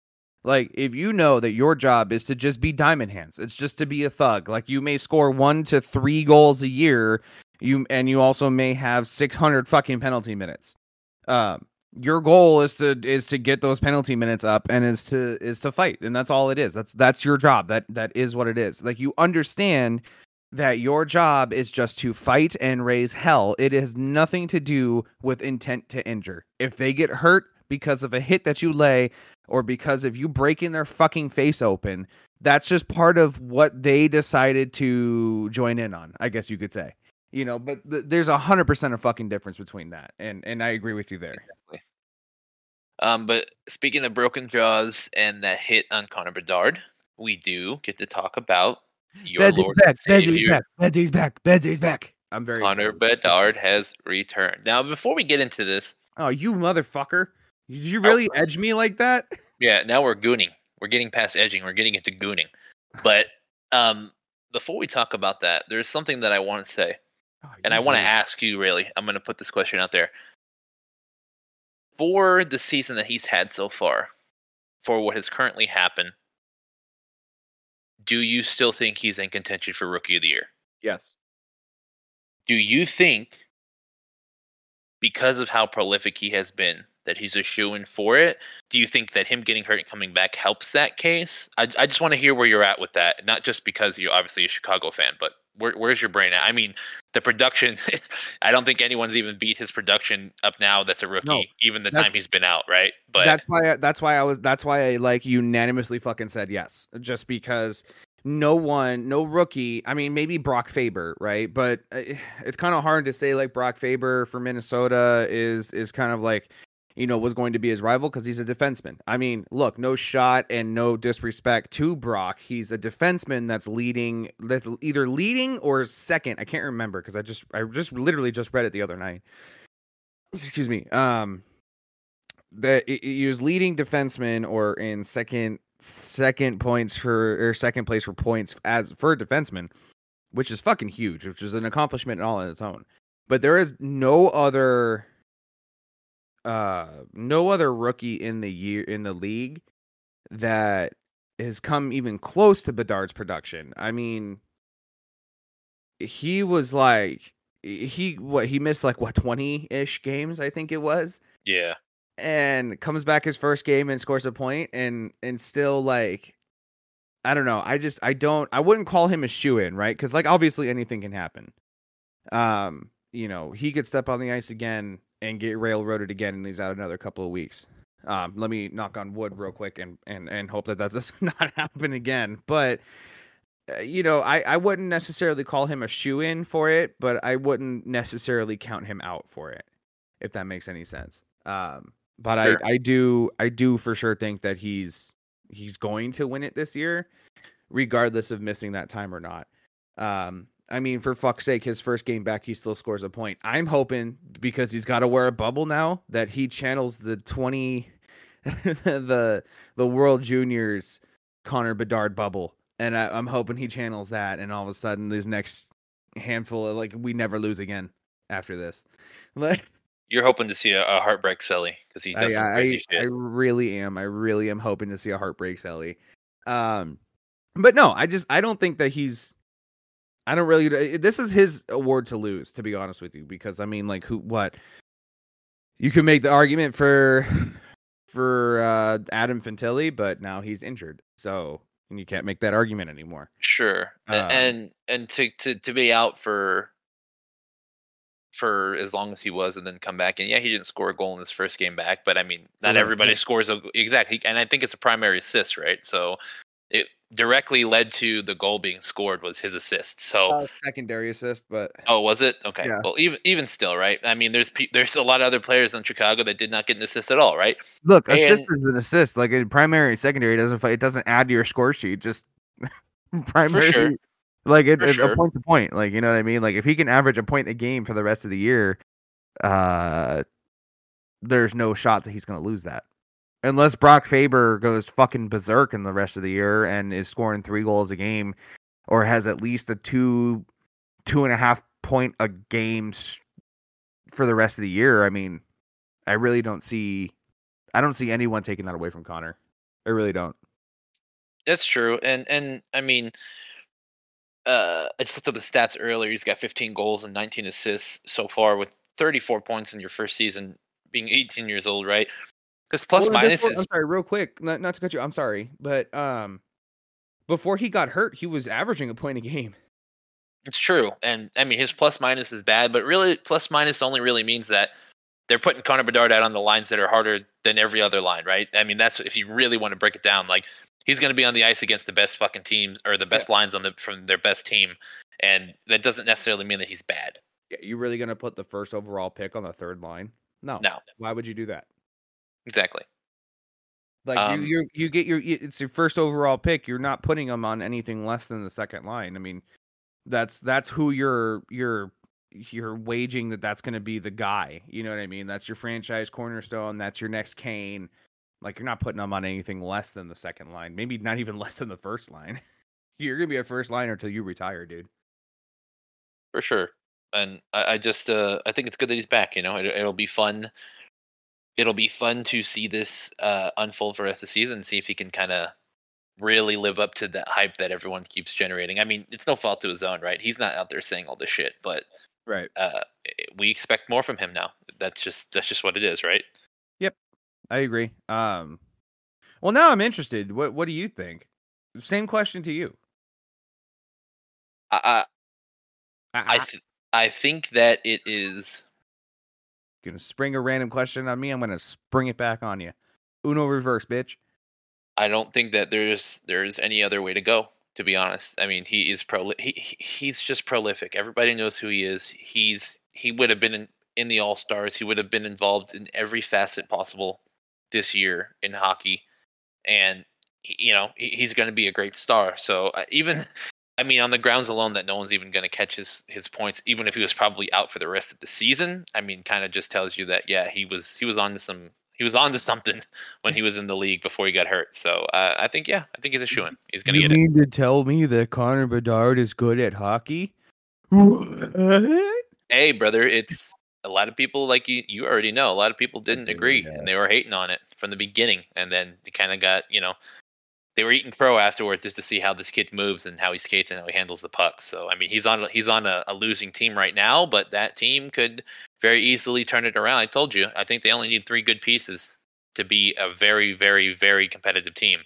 Like if you know that your job is to just be diamond hands, it's just to be a thug. Like you may score 1 to 3 goals a year, you and you also may have 600 fucking penalty minutes. Um your goal is to is to get those penalty minutes up and is to is to fight and that's all it is. That's that's your job. That that is what it is. Like you understand that your job is just to fight and raise hell. It has nothing to do with intent to injure. If they get hurt because of a hit that you lay or because of you breaking their fucking face open, that's just part of what they decided to join in on, I guess you could say. You know, but th- there's a hundred percent of fucking difference between that, and and I agree with you there.
Um, but speaking of broken jaws and that hit on Connor Bedard, we do get to talk about Your
Bedsy's
Lord
back. Bedsy's back. Bedsy's back. Bedsy's back. I'm very
Connor
excited.
Bedard has returned. Now, before we get into this,
Oh, you motherfucker! Did you
Oh.
really edge me like that?
yeah, now we're gooning. We're getting past edging. We're getting into gooning. But um, before we talk about that, there's something that I want to say, Oh, and I want to ask you. Really, I'm going to put this question out there. For the season that he's had so far, for what has currently happened, do you still think he's in contention for Rookie of the Year?
Yes.
Do you think, because of how prolific he has been, that he's a shoe in for it? Do you think that him getting hurt and coming back helps that case? I, I just want to hear where you're at with that. Not just because you're obviously a Chicago fan, but where, where's your brain at? I mean, the production, I don't think anyone's even beat his production up now that's a rookie,
No,
even the time he's been out, right? But
that's why. I, that's why I was. That's why I like unanimously fucking said yes, just because no one, no rookie. I mean, maybe Brock Faber, right? But uh, it's kind of hard to say like Brock Faber for Minnesota is is kind of like you know was going to be his rival because he's a defenseman. I mean, look, no shot and no disrespect to Brock. He's a defenseman that's leading, that's either leading or second. I can't remember because I just I just literally just read it the other night. Excuse me. Um that he- was leading defenseman or in second second points for or second place for points as for a defenseman, which is fucking huge, which is an accomplishment all on its own. But there is no other uh no other rookie in the year in the league that has come even close to Bedard's production. I mean, he was like he what he missed like what 20-ish games I think it was
yeah,
and comes back his first game and scores a point and and still like I don't know. I just I don't I wouldn't call him a shoe in, right? Cuz like obviously anything can happen. Um, you know, he could step on the ice again and get railroaded again and he's out another couple of weeks. Um, let me knock on wood real quick and and and hope that that does not happen again. But uh, you know, I I wouldn't necessarily call him a shoe in for it, but I wouldn't necessarily count him out for it if that makes any sense. Um, but
Sure.
I I do I do for sure think that he's he's going to win it this year, regardless of missing that time or not. Um, I mean, for fuck's sake, his first game back, he still scores a point. I'm hoping because he's got to wear a bubble now that he channels the twenty, the the World Juniors Connor Bedard bubble, and I, I'm hoping he channels that, and all of a sudden, this next handful of like we never lose again after this. Like,
you're hoping to see a, a heartbreak celly because he does some
I,
crazy
I,
shit.
I really am. I really am hoping to see a heartbreak celly. Um, but no, I just I don't think that he's. I don't really. uh, This is his award to lose, to be honest with you, because I mean, like, who, what? You can make the argument for for uh Adam Fantilli, but now he's injured, so and you can't make that argument anymore.
Sure,
Um,
and and to, to to be out for for as long as he was, and then come back, and yeah, he didn't score a goal in his first game back, but I mean, not
a
everybody scores a exactly, and I think it's a primary assist, right? So it directly led to the goal being scored was his assist. So.
Uh, secondary assist, but
Oh, was it okay?
Yeah.
Well, even even still, right? I mean, there's pe- there's a lot of other players in Chicago that did not get an assist at all, right?
Look, assist is an assist. Like in primary, secondary, doesn't it doesn't add to your score sheet. Just primary,
sure.
like it, it-
sure.
a point to point. Like you know what I mean. Like if he can average a point a game for the rest of the year, uh, there's no shot that he's going to lose that. Unless Brock Faber goes fucking berserk in the rest of the year and is scoring three goals a game, or has at least a two, two and a half point a game for the rest of the year. I mean, I really don't see I don't see anyone taking that away from Connor. I really don't.
That's true, and and I mean, uh, I just looked up the stats earlier. He's got 15 goals and 19 assists so far, with 34 points in your first season, being 18 years old, right? Because plus
Well,
minus
before-
is
I'm sorry, real quick, not, not to cut you. I'm sorry, but um, before he got hurt, he was averaging a point a game.
It's true, and I mean his plus minus is bad, but really plus minus only really means that they're putting Connor Bedard out on the lines that are harder than every other line, right? I mean that's if you really want to break it down, like he's going to be on the ice against the best fucking teams or the best lines on the from their best team, and that doesn't necessarily mean that he's bad.
Yeah, you really gonna put the first overall pick on the third line? No.
No.
Why would you do that?
Exactly.
Like
Um,
you, you, you get your it's your first overall pick. You're not putting him on anything less than the second line. I mean, that's that's who you're you're you're waging that that's going to be the guy. You know what I mean? That's your franchise cornerstone. That's your next Kane. Like you're not putting him on anything less than the second line. Maybe not even less than the first line. you're gonna be a first liner until you retire, dude.
for sure. And I, I just uh, I think it's good that he's back. You know, it, it'll be fun. It'll be fun to see this uh, unfold for us the season. and See if he can kind of really live up to that hype that everyone keeps generating. I mean, it's no fault to his own, right? He's not out there saying all this shit, but
Right.
uh, we expect more from him now. That's just that's just what it is, right?
Yep, I agree. Um, well, now I'm interested. What What do you think? Same question to you.
I
I,
I, I, th- I think that it is.
Gonna spring a random question on me. I'm gonna spring it back on you. Uno reverse, bitch.
I don't think that there's there's any other way to go. To be honest, I mean he is pro. He, he he's just prolific. Everybody knows who he is. He's he would have been in, in the All Stars. He would have been involved in every facet possible this year in hockey, and you know he's going to be a great star. So uh, even I mean on the grounds alone that no one's even going to catch his his points, even if he was probably out for the rest of the season. I mean, kind of just tells you that yeah he was he was on to some he was on to something when he was in the league before he got hurt. So uh, I think, yeah, I think he's a shoo in. He's going to
you
get it.
mean to tell me that Connor Bedard is good at hockey?
Hey, brother, it's a lot of people like you. You already know a lot of people didn't agree
Yeah.
and they were hating on it from the beginning, and then they kind of got you know they were eating crow afterwards just to see how this kid moves and how he skates and how he handles the puck. So I mean, he's on he's on a, a losing team right now, but that team could very easily turn it around. I told you, I think they only need three good pieces to be a very, very, very competitive team.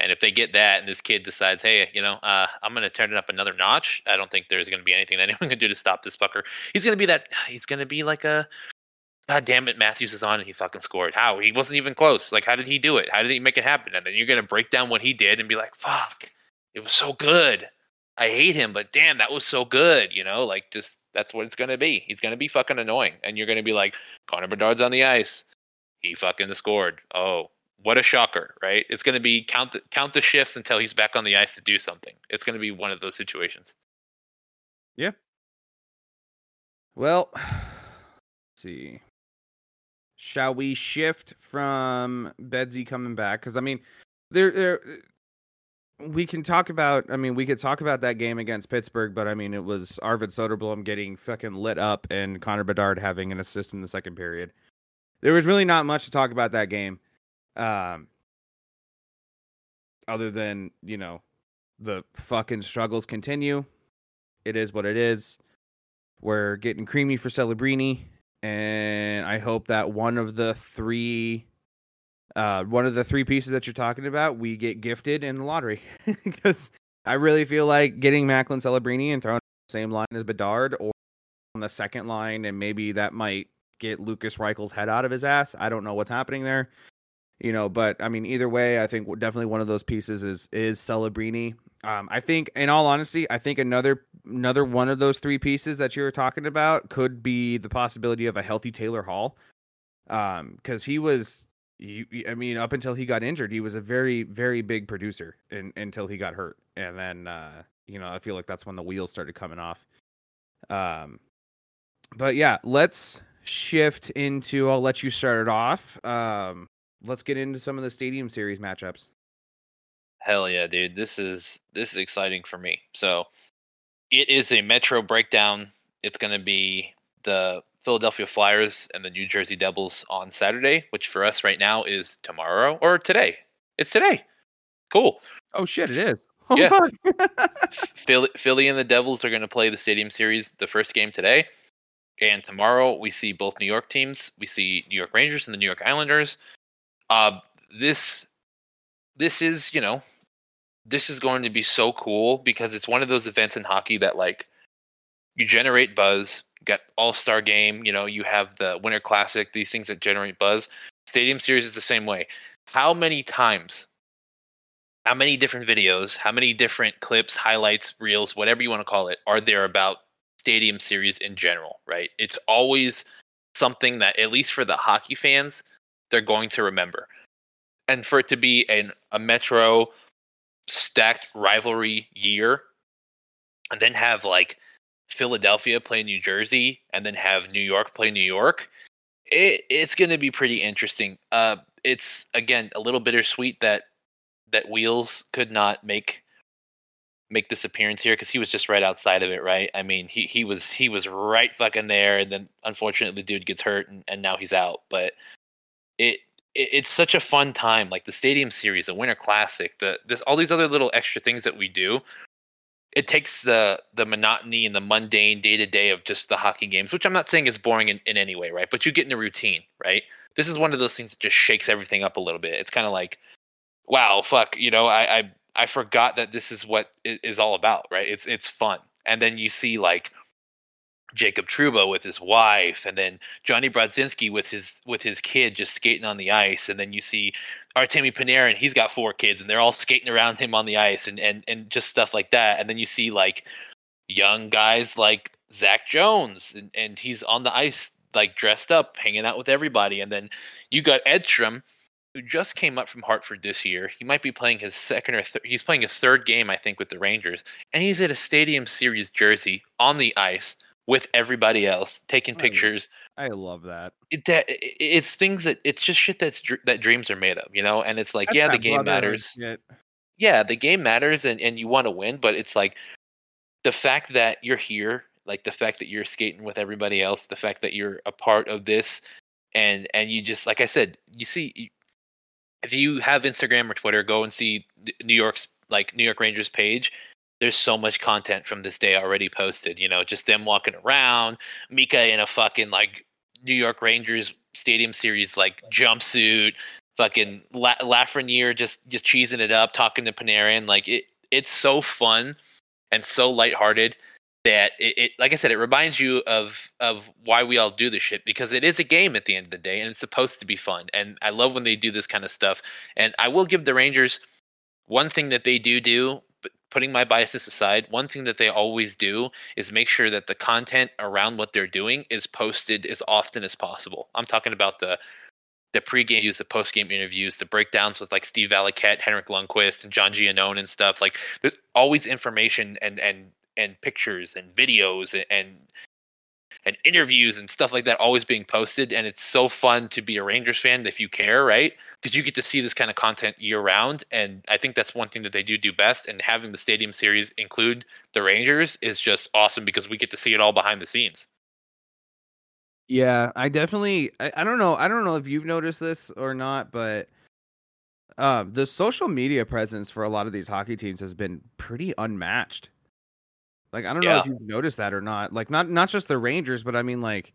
And if they get that, and this kid decides, hey, you know, uh, I'm going to turn it up another notch, I don't think there's going to be anything that anyone can do to stop this fucker. He's going to be that. He's going to be like a. God damn it, Matthews is on and he fucking scored. How? He wasn't even close. Like, how did he do it? How did he make it happen? And then you're to break down what he did and be like, fuck, it was so good. I hate him, but damn, that was so good. You know, like just that's what it's gonna be. He's gonna be fucking annoying, and you're gonna be like, Connor Bedard's on the ice. He fucking scored. Oh, what a shocker, right? It's gonna be count the count the shifts until he's back on the ice to do something. It's gonna be one of those situations.
Yeah. Well, see. Shall we shift from Bedsy coming back? Because I mean, there, there, we can talk about. I mean, we could talk about that game against Pittsburgh, but I mean, it was Arvid Soderblom getting fucking lit up and Connor Bedard having an assist in the second period. There was really not much to talk about that game, um, other than you know, the fucking struggles continue. It is what it is. We're getting creamy for Celebrini, and I hope that one of the three, uh, one of the three pieces that you're talking about, we get gifted in the lottery because I really feel like getting Macklin Celebrini and throwing the same line as Bedard or on the second line, and maybe that might get Lukas Reichel's head out of his ass. I don't know what's happening there, you know. But I mean, either way, I think definitely one of those pieces is is Celebrini. Um, I think, in all honesty, I think another another one of those three pieces that you were talking about could be the possibility of a healthy Taylor Hall, um, because he was, you, I mean, up until he got injured, he was a very very big producer, in, until he got hurt, and then uh, you know, I feel like that's when the wheels started coming off. Um, but yeah, let's shift into. I'll let you start it off. Um, let's get into some of the Stadium Series matchups.
Hell yeah, dude. This is this is exciting for me. So it is a Metro breakdown. It's gonna be the Philadelphia Flyers and the New Jersey Devils on Saturday, which for us right now is tomorrow or today. It's today. Cool.
Oh shit, it is. Oh
Yeah.
fuck.
Philly, Philly and the Devils are going to play the Stadium Series, the first game today. And tomorrow we see both New York teams. We see New York Rangers and the New York Islanders. Uh, this, this is you know, this is going to be so cool because it's one of those events in hockey that like you generate buzz. Got All Star Game. You know, you have the Winter Classic. These things that generate buzz. Stadium Series is the same way. How many times how many different videos, how many different clips, highlights, reels, whatever you want to call it, are there about Stadium Series in general, right? It's always something that, at least for the hockey fans, they're going to remember. and for it to be an a Metro stacked rivalry year, and then have like Philadelphia play New Jersey, and then have New York play New York, it, it's going to be pretty interesting. Uh, it's again a little bittersweet that that Wheels could not make make this appearance here because he was just right outside of it, right? I mean, he he was he was right fucking there, and then unfortunately the dude gets hurt, and, and now he's out. But it, it it's such a fun time, like the Stadium Series, the Winter Classic, the this all these other little extra things that we do. It takes the the monotony and the mundane day to day of just the hockey games, which I'm not saying is boring in, in any way, right? But you get in a routine, right? This is one of those things that just shakes everything up a little bit. It's kind of like, wow, fuck, you know, I, I I forgot that this is what it is all about, right? It's it's fun. And then you see like Jacob Trouba with his wife, and then Jonny Brodzinski with his with his kid just skating on the ice, and then you see Artemi Panarin, he's got four kids, and they're all skating around him on the ice, and and and just stuff like that. And then you see like young guys like Zach Jones, and, and he's on the ice like dressed up, hanging out with everybody. And then you got Edstrom, who just came up from Hartford this year. He might be playing his second or third. He's playing his third game, I think, with the Rangers, and he's at a Stadium Series jersey on the ice with everybody else taking pictures.
I love that.
It, that it's things that it's just shit that's that dreams are made of, you know. And it's like, that's yeah, the game matters. Yeah, the game matters, and and you want to win, but it's like the fact that you're here, like the fact that you're skating with everybody else, the fact that you're a part of this, and and you just like I said, you see if you have Instagram or Twitter, go and see New York's like New York Rangers page. There's so much content from this day already posted. You know, just them walking around, Mika in a fucking like New York Rangers Stadium Series like jumpsuit, fucking La- Lafreniere just just cheesing it up, talking to Panarin. Like it, it's so fun and so lighthearted that it, it, like I said, it reminds you of of why we all do this shit because it is a game at the end of the day and it's supposed to be fun. And I love when they do this kind of stuff. And I will give the Rangers one thing that they do do, putting my biases aside, one thing that they always do is make sure that the content around what they're doing is posted as often as possible. I'm talking about the the pregame use, the postgame interviews, the breakdowns with like Steve Valiquette, Henrik Lundqvist, and John Giannone and stuff. Like there's always information and and and pictures and videos and and interviews and stuff like that always being posted and it's so fun to be a Rangers fan if you care, right? Because you get to see this kind of content year round and I think that's one thing that they do do best and having the stadium series include the Rangers is just awesome because we get to see it all behind the scenes.
Yeah, I definitely I, I don't know, I don't know if you've noticed this or not, but um the social media presence for a lot of these hockey teams has been pretty unmatched. Like I don't yeah. know if you've noticed that or not. Like not not just the Rangers, but I mean like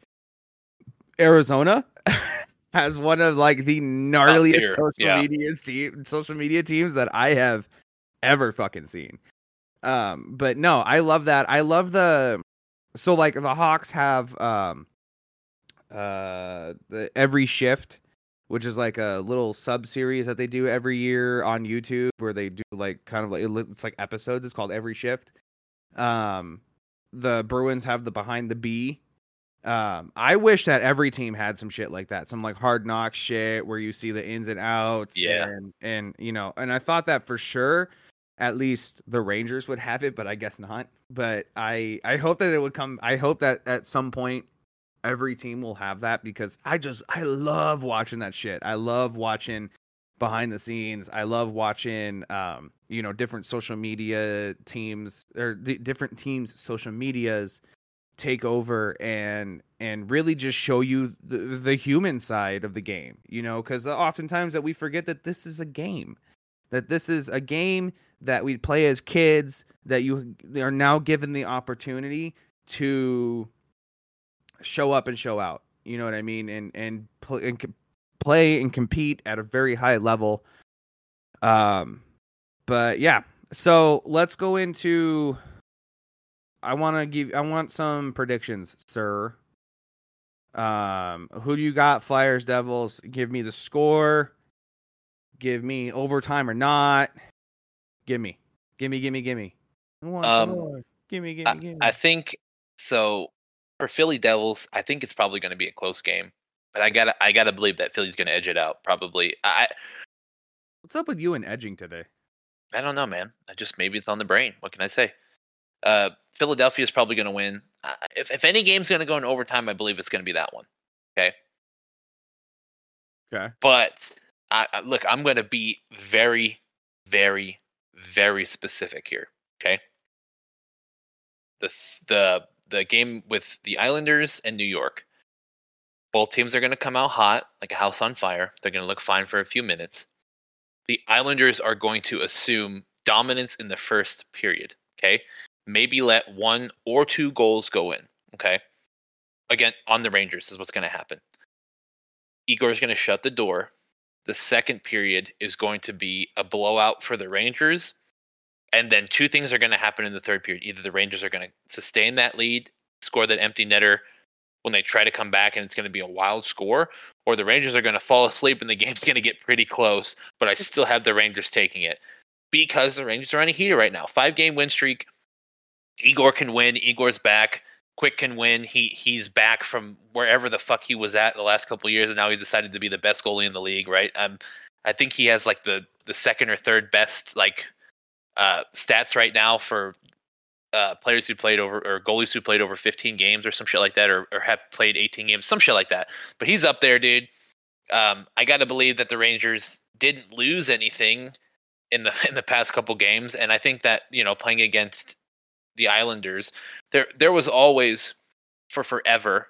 Arizona has one of like the gnarliest social yeah. media team social media teams that I have ever fucking seen. Um, but no, I love that. I love the so like the Hawks have um uh the every shift which is like a little sub series that they do every year on YouTube where they do like kind of like it's like episodes. It's called Every Shift. Um, the Bruins have the behind the B. Um, I wish that every team had some shit like that, some like hard knock shit where you see the ins and outs.
Yeah,
and, and you know, and I thought that for sure, at least the Rangers would have it, but I guess not. But I I hope that it would come. I hope that at some point every team will have that because I just I love watching that shit. I love watching behind the scenes. I love watching, um, you know, different social media teams or d- different teams' social medias take over and and really just show you the, the human side of the game. You know, because oftentimes that we forget that this is a game, that this is a game that we play as kids. That you are now given the opportunity to show up and show out. You know what I mean? And and, and play and compete at a very high level. Um, but yeah, so let's go into. I want to give. I want some predictions, sir. Um, who do you got? Flyers, Devils. Give me the score. Give me overtime or not. Give me, give me, give me, give me. I um. Give me, give me, give me.
I think so. For Philly Devils, I think it's probably going to be a close game but I gotta I gotta believe that Philly's gonna edge it out. Probably. I
What's up with you and edging today?
I don't know, man. I just maybe it's on the brain. What can I say? Uh, Philadelphia is probably going to win. Uh, if if any game's going to go in overtime, I believe it's going to be that one. Okay.
Okay.
But I, I look, I'm going to be very, very, very specific here. Okay. The the the game with the Islanders and New York. Both teams are going to come out hot, like a house on fire. They're going to look fine for a few minutes. The Islanders are going to assume dominance in the first period. Okay. Maybe let one or two goals go in. Okay. Again, on the Rangers is what's going to happen. Igor is going to shut the door. The second period is going to be a blowout for the Rangers. And then two things are going to happen in the third period. Either the Rangers are going to sustain that lead, score that empty netter when they try to come back, and it's going to be a wild score, or the Rangers are going to fall asleep and the game's going to get pretty close. But I still have the Rangers taking it because the Rangers are on a heater right now. Five game win streak. Igor can win. Igor's back. Quick can win. He he's back from wherever the fuck he was at the last couple years, and now he's decided to be the best goalie in the league. Right? Um, I think he has like the the second or third best like uh, stats right now for uh, players who played over or goalies who played over 15 games or some shit like that, or, or have played 18 games, some shit like that. But he's up there, dude. Um, I got to believe that the Rangers didn't lose anything in the in the past couple games, and I think that you know playing against the Islanders, there there was always for forever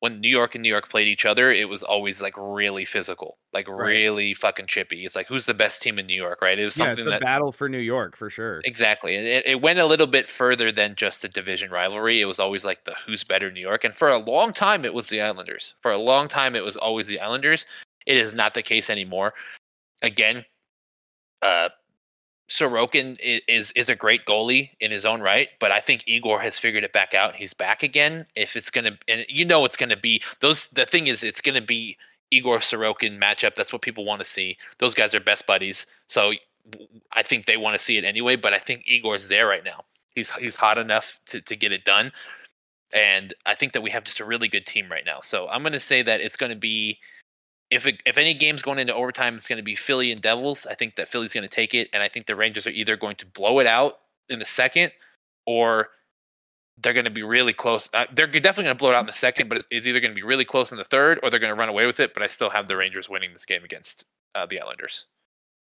when New York and New York played each other, it was always like really physical, like right. really fucking chippy. It's like who's the best team in New York, right? It was something
yeah, it's a
that
battle for New York for sure.
Exactly, and it, it went a little bit further than just a division rivalry. It was always like the who's better New York, and for a long time it was the Islanders. For a long time it was always the Islanders. It is not the case anymore. Again, uh, Sorokin is is a great goalie in his own right, but I think Igor has figured it back out. He's back again. If it's gonna, and you know it's gonna be those. The thing is, it's gonna be Igor Sorokin matchup. That's what people want to see. Those guys are best buddies, so I think they want to see it anyway. But I think Igor's there right now. He's he's hot enough to to get it done, and I think that we have just a really good team right now. So I'm gonna say that it's gonna be if it, if any game's going into overtime, it's going to be Philly and Devils. I think that Philly's going to take it, and I think the Rangers are either going to blow it out in the second, or they're going to be really close. Uh, they're definitely going to blow it out in the second, but it's, either going to be really close in the third, or they're going to run away with it. But I still have the Rangers winning this game against uh, the Islanders.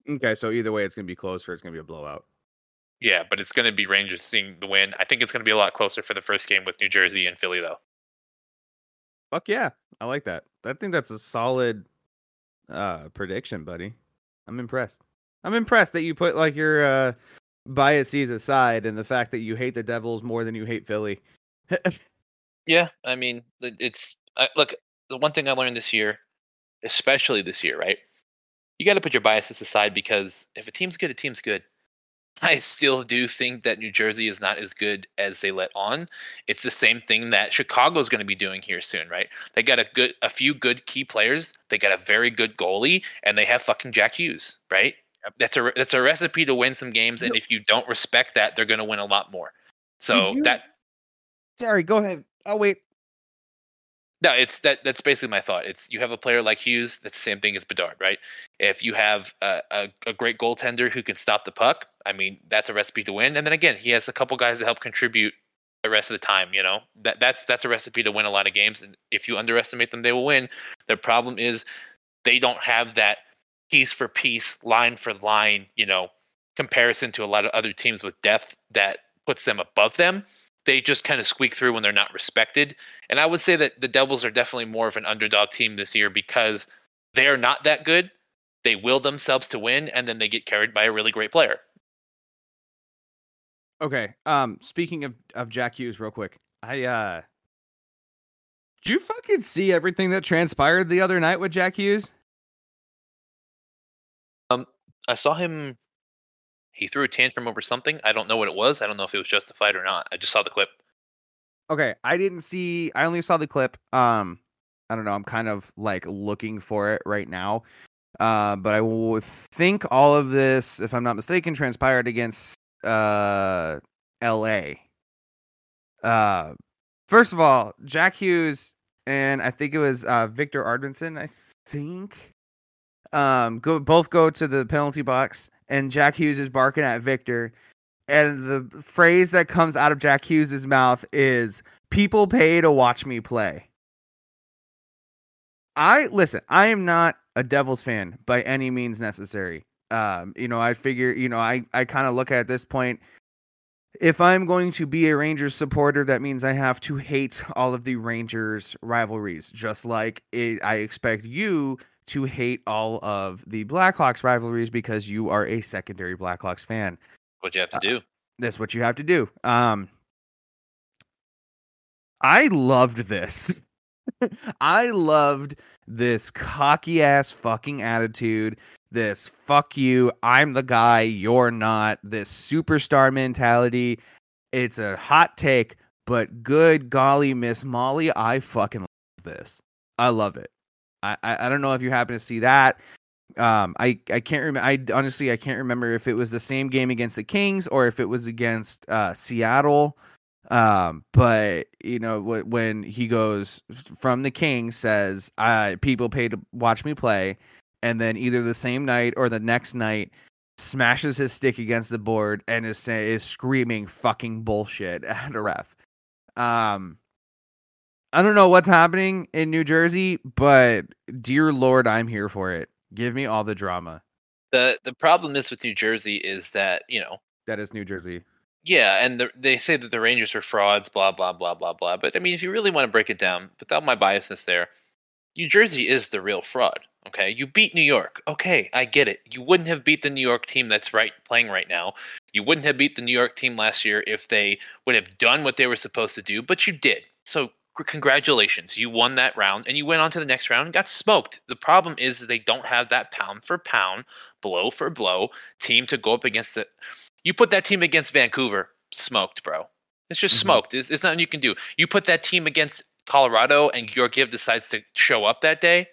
Okay, so either way, it's going to be close, or it's going to be a blowout.
Yeah, but it's going to be Rangers seeing the win. I think it's going to be a lot closer for the first game with New Jersey and Philly, though.
Fuck yeah, I like that. I think that's a solid uh prediction, buddy. I'm impressed. I'm impressed that you put like your uh biases aside and the fact that you hate the Devils more than you hate Philly.
yeah, I mean, it's uh, look, the one thing I learned this year, especially this year, right? You got to put your biases aside because if a team's good, a team's good. I still do think that New Jersey is not as good as they let on. It's the same thing that Chicago is going to be doing here soon, right? They got a good, a few good key players. They got a very good goalie, and they have fucking Jack Hughes, right? That's a that's a recipe to win some games, and if you don't respect that, they're going to win a lot more. So
you,
that.
Sorry, go ahead. I'll wait.
No, it's that. That's basically my thought. It's you have a player like Hughes. That's the same thing as Bedard, right? If you have a, a, a, great goaltender who can stop the puck, I mean, that's a recipe to win. And then again, he has a couple guys to help contribute the rest of the time. You know, that that's that's a recipe to win a lot of games. And if you underestimate them, they will win. The problem is they don't have that piece for piece, line for line, you know, comparison to a lot of other teams with depth that puts them above them they just kind of squeak through when they're not respected. And I would say that the Devils are definitely more of an underdog team this year because they're not that good. They will themselves to win, and then they get carried by a really great player.
Okay. Um. Speaking of of Jack Hughes, real quick, I uh. Did you fucking see everything that transpired the other night with Jack Hughes?
Um, I saw him he threw a tantrum over something. I don't know what it was. I don't know if it was justified or not. I just saw the clip.
Okay, I didn't see. I only saw the clip. Um, I don't know. I'm kind of like looking for it right now. Uh, but I would think all of this, if I'm not mistaken, transpired against uh L.A. Uh, first of all, Jack Hughes and I think it was uh Viktor Arvidsson. I think Um, go both go to the penalty box, and Jack Hughes is barking at Viktor, and the phrase that comes out of Jack Hughes's mouth is "People pay to watch me play." I listen. I am not a Devils fan by any means necessary. Um, you know, I figure, you know, I I kind of look at this point. If I'm going to be a Rangers supporter, that means I have to hate all of the Rangers rivalries, just like it, I expect you to hate all of the Blackhawks rivalries because you are a secondary Blackhawks fan.
What you have to do. Uh,
that's what you have to do. Um, I loved this. I loved this cocky ass fucking attitude. This fuck you, I'm the guy, you're not. This superstar mentality. It's a hot take, but good golly, Miss Molly, I fucking love this. I love it. I, I, don't know if you happen to see that. Um, I I can't remember. I honestly I can't remember if it was the same game against the Kings or if it was against uh, Seattle. Um, but you know when he goes from the King says, "I people pay to watch me play," and then either the same night or the next night smashes his stick against the board and is is screaming fucking bullshit at a ref. Um, I don't know what's happening in New Jersey, but dear Lord, I'm here for it. Give me all the drama.
The the problem is with New Jersey is that you know
that is New Jersey.
Yeah, and the, they say that the Rangers are frauds, blah blah blah blah blah. But I mean, if you really want to break it down, without my biasness, there, New Jersey is the real fraud. Okay, you beat New York. Okay, I get it. You wouldn't have beat the New York team that's right playing right now. You wouldn't have beat the New York team last year if they would have done what they were supposed to do, but you did. So congratulations, you won that round and you went on to the next round and got smoked. The problem is they don't have that pound for pound, blow for blow team to go up against it. You put that team against Vancouver, smoked, bro. It's just mm-hmm. smoked. It's, it's nothing you can do. You put that team against Colorado and Georgiev decides to show up that day.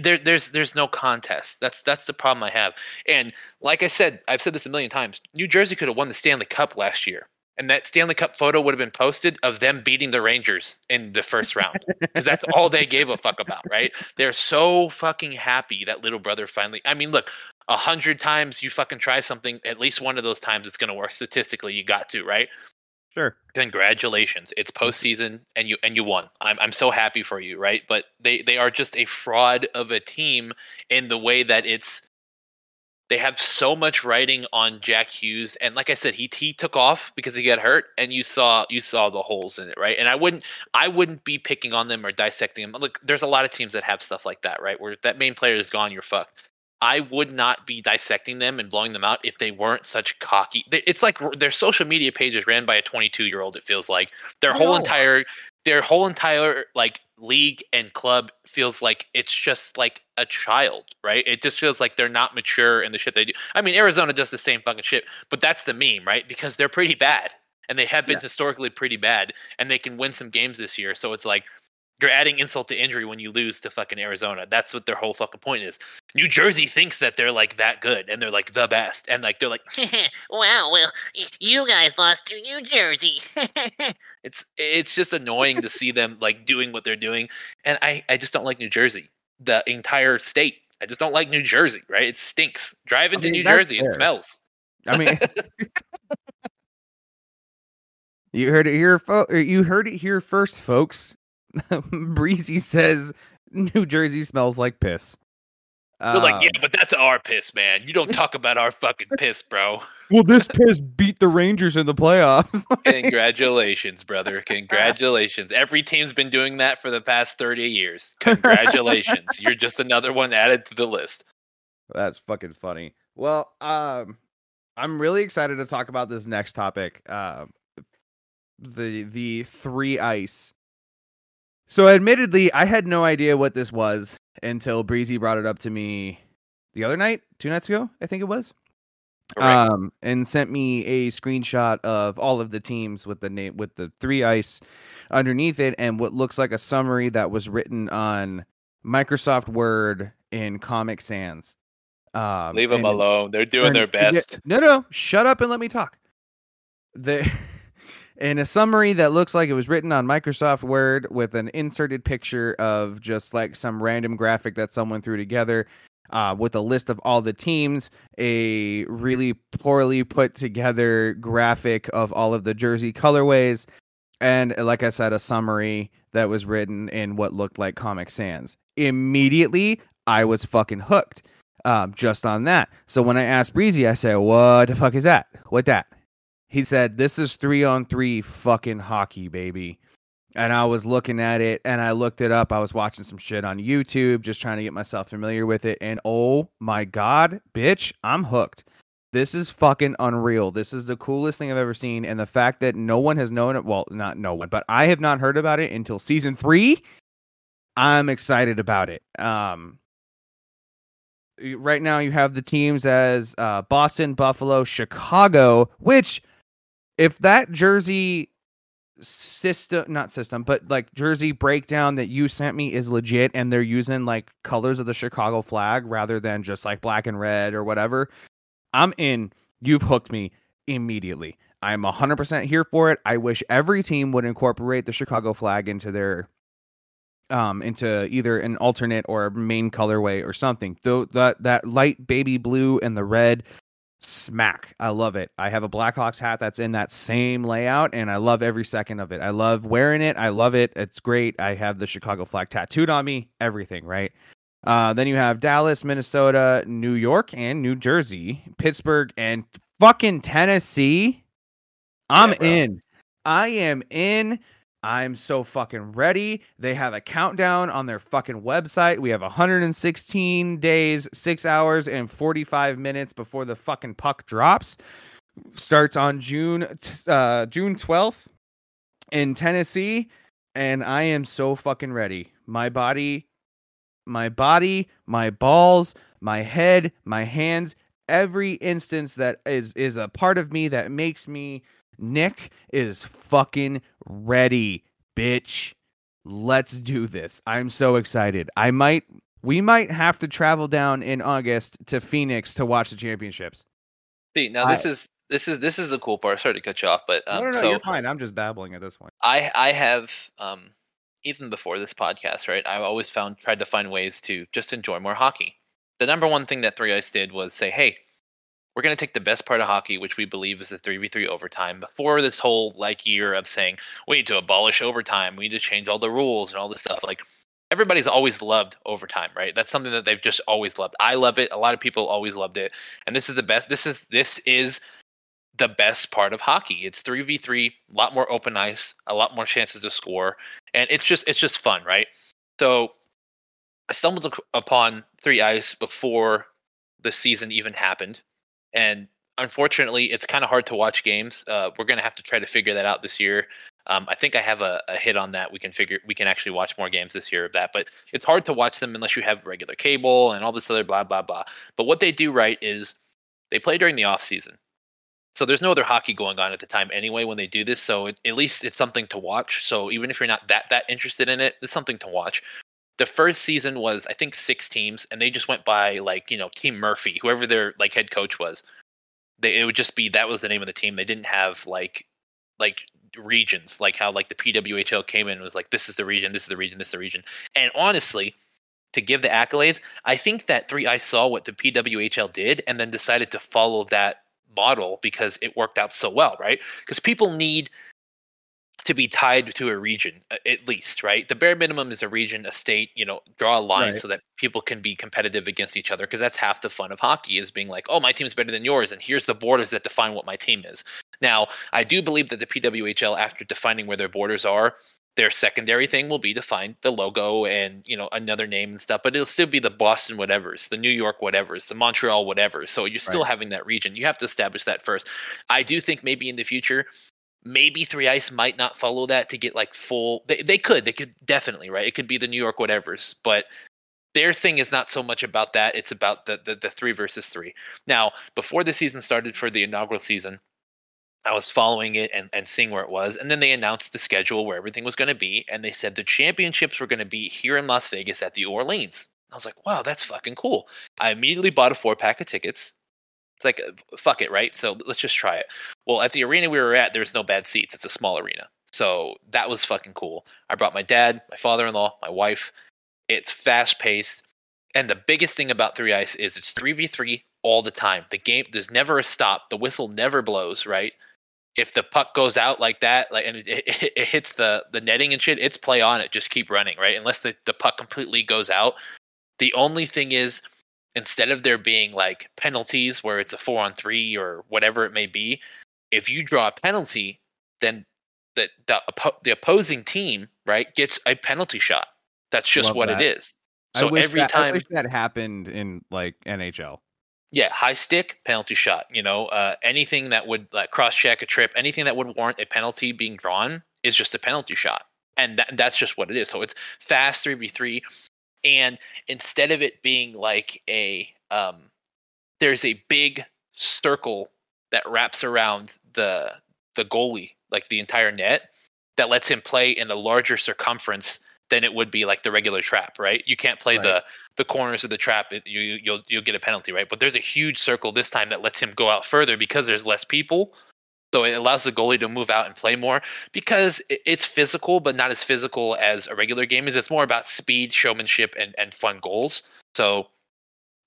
There, there's there's no contest. That's that's the problem I have. And like I said, I've said this a million times. New Jersey could have won the Stanley Cup last year and that Stanley Cup photo would have been posted of them beating the Rangers in the first round because that's all they gave a fuck about, right? They're so fucking happy that little brother finally. I mean, look, a hundred times you fucking try something, at least one of those times it's going to work statistically. You got to, right?
Sure.
Congratulations, it's postseason and you and you won. I'm I'm so happy for you, right? But they they are just a fraud of a team in the way that it's they have so much writing on Jack Hughes, and like I said, he he took off because he got hurt, and you saw you saw the holes in it, right? And I wouldn't I wouldn't be picking on them or dissecting them. Look, there's a lot of teams that have stuff like that, right? Where that main player is gone, you're fucked. I would not be dissecting them and blowing them out if they weren't such cocky. It's like their social media page is ran by a 22 year old. It feels like their whole entire their whole entire like league and club feels like it's just like a child, right? It just feels like they're not mature in the shit they do. I mean, Arizona does the same fucking shit, but that's the meme, right? Because they're pretty bad and they have been yeah. historically pretty bad and they can win some games this year. So it's like you're adding insult to injury when you lose to fucking Arizona. That's what their whole fucking point is. New Jersey thinks that they're like that good and they're like the best. And like they're like,
wow, well, you guys lost to New Jersey.
it's it's just annoying to see them like doing what they're doing. And I, I just don't like New Jersey. The entire state. I just don't like New Jersey, right? It stinks. Drive into I mean, New Jersey, fair. it smells.
I mean You heard it here, fo- you heard it here first, folks. Breezy says New Jersey smells like piss.
They're um, like, yeah, but that's our piss, man. You don't talk about our fucking piss, bro.
Well, this piss beat the Rangers in the playoffs.
Congratulations, brother. Congratulations. Every team's been doing that for the past 30 years. Congratulations. You're just another one added to the list.
That's fucking funny. Well, um, I'm really excited to talk about this next topic. Uh, the the three ice so, admittedly, I had no idea what this was until Breezy brought it up to me the other night, two nights ago, I think it was. Um, and sent me a screenshot of all of the teams with the name with the three ice underneath it, and what looks like a summary that was written on Microsoft Word in Comic Sans.
Um, Leave them alone; they're doing their best.
No, no, shut up and let me talk. The in a summary that looks like it was written on Microsoft Word with an inserted picture of just like some random graphic that someone threw together. uh, with a list of all the teams, a really poorly put together graphic of all of the jersey colorways, and like I said, a summary that was written in what looked like Comic Sans. Immediately, I was fucking hooked um, just on that. So when I asked Breezy, I said, What the fuck is that? What that? He said, This is three on three fucking hockey, baby. And I was looking at it and I looked it up. I was watching some shit on YouTube, just trying to get myself familiar with it. And oh my God, bitch, I'm hooked. This is fucking unreal. This is the coolest thing I've ever seen. And the fact that no one has known it, well, not no one, but I have not heard about it until season three. I'm excited about it. Um, right now you have the teams as uh, Boston, Buffalo, Chicago, which if that jersey system not system but like jersey breakdown that you sent me is legit and they're using like colors of the Chicago flag rather than just like black and red or whatever I'm in. You've hooked me immediately. I'm 100% here for it. I wish every team would incorporate the Chicago flag into their um into either an alternate or main colorway or something. Though that that light baby blue and the red smack. I love it. I have a Blackhawks hat that's in that same layout and I love every second of it. I love wearing it. I love it. It's great. I have the Chicago flag tattooed on me, everything, right? Uh, then you have Dallas, Minnesota, New York, and New Jersey, Pittsburgh, and fucking Tennessee. I'm
Yeah,
in. I am in. I'm so fucking ready. They have a countdown on their fucking website. We have 116 days, 6 hours and 45 minutes before the fucking puck drops. Starts on June uh June 12th in Tennessee and I am so fucking ready. My body my body, my balls, my head, my hands, every instance that is is a part of me that makes me Nick is fucking ready, bitch. Let's do this. I'm so excited. I might we might have to travel down in August to Phoenix to watch the championships.
See, now this
I-
is this is this is the cool part. Sorry to cut you off, but um,
no, no, no,
so
you're fine. I'm just babbling at this point.
I I have um even before this podcast, right? I've always found tried to find ways to just enjoy more hockey. The number one thing that Three Ice did was say, "Hey, we're going to take the best part of hockey, which we believe is the 3v3 overtime, before this whole like year of saying we need to abolish overtime, we need to change all the rules and all this stuff. Like everybody's always loved overtime, right? That's something that they've just always loved. I love it. A lot of people always loved it, and this is the best. This is this is the best part of hockey. It's 3v3, a lot more open ice, a lot more chances to score, and it's just it's just fun, right? So I stumbled upon 3 ice before the season even happened, and unfortunately, it's kind of hard to watch games. Uh, we're gonna have to try to figure that out this year. Um, I think I have a, a hit on that. We can figure we can actually watch more games this year of that, but it's hard to watch them unless you have regular cable and all this other blah blah blah. But what they do right is they play during the off season. So there's no other hockey going on at the time anyway when they do this. So it, at least it's something to watch. So even if you're not that that interested in it, it's something to watch. The first season was I think six teams, and they just went by like you know Team Murphy, whoever their like head coach was. They it would just be that was the name of the team. They didn't have like like regions like how like the PWHL came in and was like this is the region, this is the region, this is the region. And honestly, to give the accolades, I think that Three Ice saw what the PWHL did and then decided to follow that model because it worked out so well, right? Because people need to be tied to a region at least, right? The bare minimum is a region, a state, you know, draw a line
Right.
so that people can be competitive against each other because that's half the fun of hockey is being like, "Oh, my team's better than yours and here's the borders that define what my team is." Now, I do believe that the PWHL after defining where their borders are, their secondary thing will be to find the logo and you know another name and stuff but it'll still be the boston whatevers the new york whatevers the montreal whatevers so you're still
Right.
having that region you have to establish that first i do think maybe in the future maybe three ice might not follow that to get like full they, they could they could definitely right it could be the new york whatevers but their thing is not so much about that it's about the, the the three versus three now before the season started for the inaugural season I was following it and, and seeing where it was. And then they announced the schedule where everything was going to be. And they said the championships were going to be here in Las Vegas at the Orleans. I was like, wow, that's fucking cool. I immediately bought a four pack of tickets. It's like, fuck it, right? So let's just try it. Well, at the arena we were at, there's no bad seats. It's a small arena. So that was fucking cool. I brought my dad, my father in law, my wife. It's fast paced. And the biggest thing about three ice is it's three v three all the time. The game there's never a stop. The whistle never blows. Right. If the puck goes out like that, like and it, it, it hits the the netting and shit, it's play on it. Just keep running. Right. Unless the, the puck completely goes out. The only thing is instead of there being like penalties where it's a four on three or whatever it may be, if you draw a penalty, then the the, the opposing team right gets a penalty shot. That's just
Love
what
that.
it is. So
I wish
every
that,
time,
that happened in like NHL.
yeah, high stick penalty shot. You know, uh, anything that would like cross check a trip, anything that would warrant a penalty being drawn is just a penalty shot, and that, that's just what it is. So it's fast three v three, and instead of it being like a um, there's a big circle that wraps around the the goalie, like the entire net, that lets him play in a larger circumference than it would be like the regular trap, right? You can't play
Right.
the the corners of the trap; it, you you- you'll you'll get a penalty, right? But there's a huge circle this time that lets him go out further because there's less people. So it allows the goalie to move out and play more because it's physical, but not as physical as a regular game is. It's more about speed, showmanship, and and fun goals. So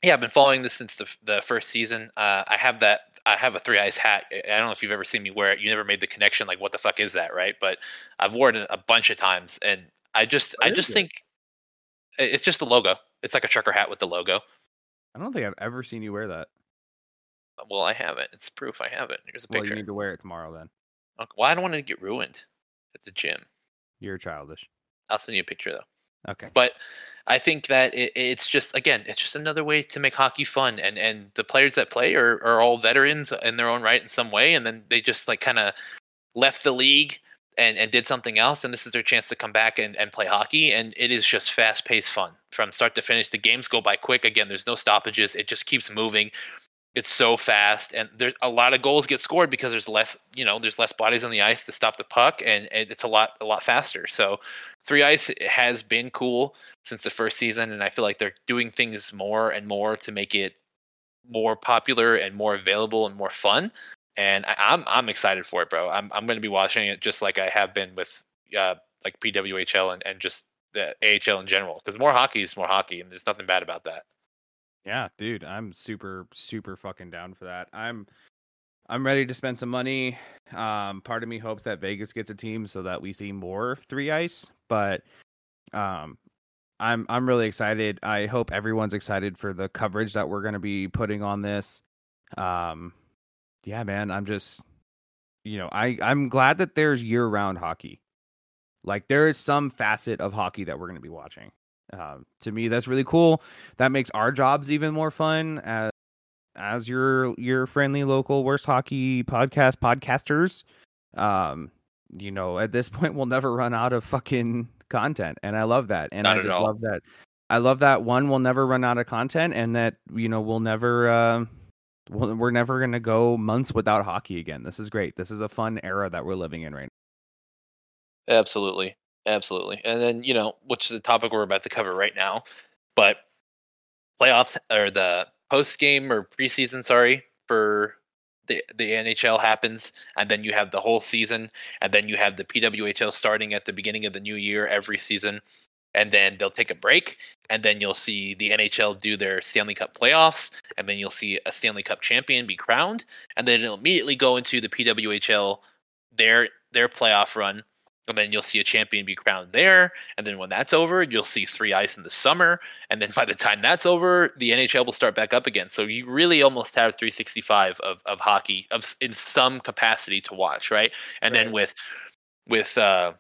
yeah, I've been following this since the the first season. Uh, I have that. I have a three ice hat. I don't know if you've ever seen me wear it. You never made the connection, like what the fuck is that, right? But I've worn it a bunch of times, and I just,
What
I just
it?
think it's just the logo. It's like a trucker hat with the logo.
I don't think I've ever seen you wear that.
Well, I have it. It's proof. I have it. Here's a picture.
Well, you need to wear it tomorrow then.
Okay, Well, I don't want to get ruined at the gym.
You're childish.
I'll send you a picture though.
Okay.
But I think that it, it's just again, it's just another way to make hockey fun, and and the players that play are are all veterans in their own right in some way, and then they just like kind of left the league and and did something else, and this is their chance to come back and and play hockey, and it is just fast paced fun from start to finish. The games go by quick. Again, there's no stoppages. It just keeps moving. It's so fast, and there's a lot of goals get scored because there's less, you know, there's less bodies on the ice to stop the puck, and, and it's a lot, a lot faster. So, three ice has been cool since the first season, and I feel like they're doing things more and more to make it more popular and more available and more fun. And I, I'm I'm excited for it, bro. I'm I'm going to be watching it just like I have been with uh, like PWHL and, and just the AHL in general, because more hockey is more hockey, and there's nothing bad about that.
Yeah, dude, I'm super super fucking down for that. I'm I'm ready to spend some money. Um part of me hopes that Vegas gets a team so that we see more 3 ice, but um I'm I'm really excited. I hope everyone's excited for the coverage that we're going to be putting on this. Um yeah, man, I'm just you know, I I'm glad that there's year-round hockey. Like there is some facet of hockey that we're going to be watching. Um, to me, that's really cool. That makes our jobs even more fun as as your your friendly local worst hockey podcast podcasters. Um, you know, at this point, we'll never run out of fucking content, and I love that. And
Not
I just
all.
love that. I love that one. We'll never run out of content, and that you know we'll never. Uh, we'll, we're never gonna go months without hockey again. This is great. This is a fun era that we're living in right now
Absolutely. Absolutely. And then, you know, which is the topic we're about to cover right now, but playoffs or the post game or preseason, sorry, for the the NHL happens and then you have the whole season and then you have the PWHL starting at the beginning of the new year every season and then they'll take a break and then you'll see the NHL do their Stanley Cup playoffs and then you'll see a Stanley Cup champion be crowned and then it'll immediately go into the PWHL their their playoff run and then you'll see a champion be crowned there and then when that's over you'll see three ice in the summer and then by the time that's over the nhl will start back up again. So you really almost have 365 of, of hockey of in some capacity to watch right? And then with with uh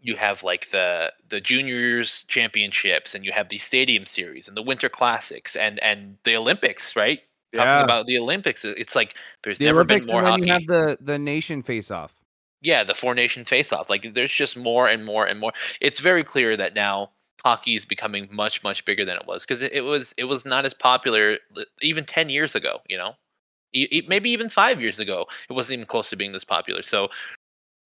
you have like the the juniors championships and you have the stadium series and the winter classics and and the olympics right?
Yeah.
talking about the olympics it's like there's
The
never
Olympics,
been more
and then
hockey.
you have the the nation face off.
Yeah, the four nation face off. Like there's just more and more and more. It's very clear that now hockey is becoming much much bigger than it was because it, it was it was not as popular even 10 years ago, you know. E- e- mm. maybe even 5 years ago. It wasn't even close to being this popular. So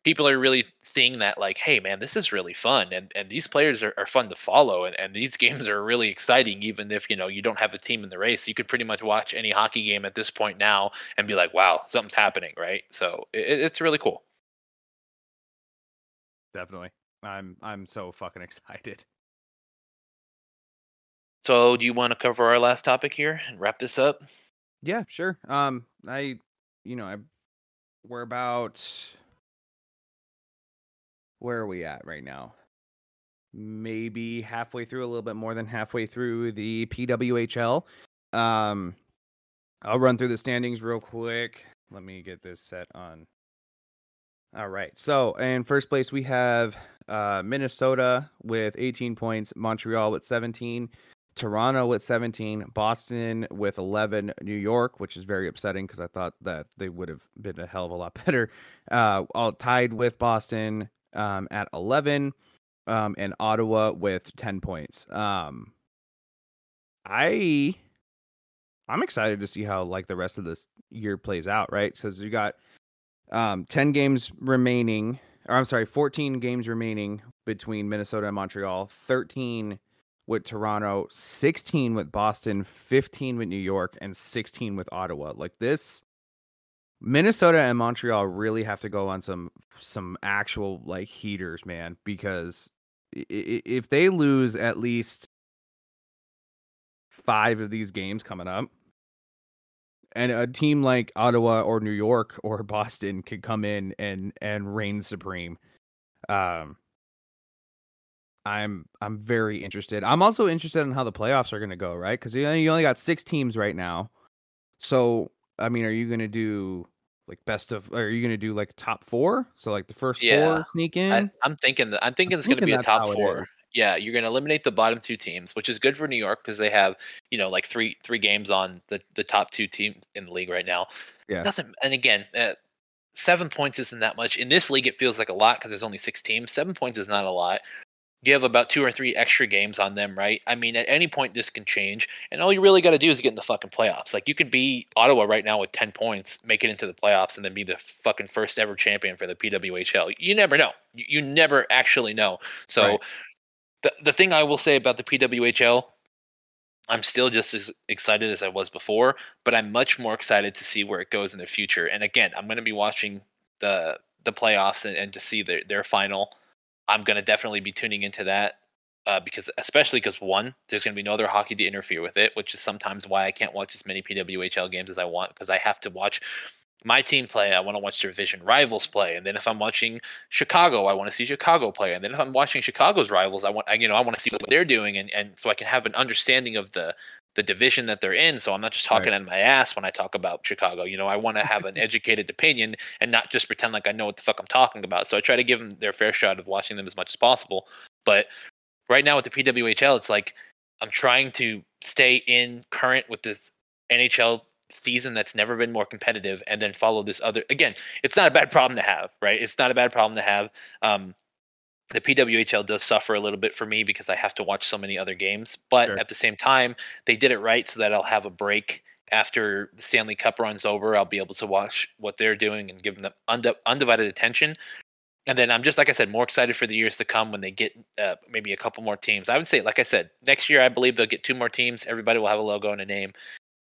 people are really seeing that like, hey man, this is really fun and and these players are, are fun to follow and, and these games are really exciting even if you know you don't have a team in the race. You could pretty much watch any hockey game at this point now and be like, wow, something's happening, right? So it, it's really cool.
Definitely. I'm I'm so fucking excited.
So, do you want to cover our last topic here and wrap this up?
Yeah, sure. Um, I, you know, I, we're about, where are we at right now? Maybe halfway through, a little bit more than halfway through the PWHL. Um, I'll run through the standings real quick. Let me get this set on. All right. So in first place we have uh, Minnesota with 18 points, Montreal with 17, Toronto with 17, Boston with 11, New York, which is very upsetting because I thought that they would have been a hell of a lot better. Uh, all tied with Boston um, at 11, um, and Ottawa with 10 points. Um, I I'm excited to see how like the rest of this year plays out, right? Says you got um 10 games remaining, or I'm sorry, 14 games remaining between Minnesota and Montreal, 13 with Toronto, 16 with Boston, 15 with New York, and 16 with Ottawa. Like this Minnesota and Montreal really have to go on some some actual like heaters, man, because if they lose at least five of these games coming up, and a team like Ottawa or New York or Boston could come in and and reign supreme. Um, I'm I'm very interested. I'm also interested in how the playoffs are going to go, right? Because you you only got six teams right now. So I mean, are you going to do like best of? Are you going to do like top four? So like the first
Yeah,
four sneak in.
I, I'm thinking that I'm thinking it's going to be a top four. Yeah, you're going to eliminate the bottom two teams, which is good for New York because they have you know like three three games on the the top two teams in the league right now.
Yeah.
Doesn't and again, uh, seven points isn't that much in this league. It feels like a lot because there's only six teams. Seven points is not a lot. You have about two or three extra games on them, right? I mean, at any point this can change, and all you really got to do is get in the fucking playoffs. Like you could be Ottawa right now with ten points, make it into the playoffs, and then be the fucking first ever champion for the PWHL. You never know. You, you never actually know. So,
Right.
The the thing I will say about the PWHL, I'm still just as excited as I was before, but I'm much more excited to see where it goes in the future. And again, I'm going to be watching the the playoffs and, and to see their their final. I'm going to definitely be tuning into that uh, because, especially because one, there's going to be no other hockey to interfere with it, which is sometimes why I can't watch as many PWHL games as I want because I have to watch my team play. I want to watch their division rivals play, and then if I'm watching Chicago, I want to see Chicago play, and then if I'm watching Chicago's rivals, I want I, you know I want to see what they're doing, and and so I can have an understanding of the the division that they're in. So I'm not just talking
Right.
of my ass when I talk about Chicago. You know, I want to have an educated opinion and not just pretend like I know what the fuck I'm talking about. So I try to give them their fair shot of watching them as much as possible. But right now with the PWHL, it's like I'm trying to stay in current with this NHL season that's never been more competitive and then follow this other again it's not a bad problem to have right it's not a bad problem to have um the PWHL does suffer a little bit for me because I have to watch so many other games. But
Sure.
at the same time, they did it right so that I'll have a break after the Stanley Cup runs over. I'll be able to watch what they're doing and give them undi- undivided attention. And then I'm just like I said, more excited for the years to come when they get uh, maybe a couple more teams. I would say, like I said, next year I believe they'll get two more teams. Everybody will have a logo and a name.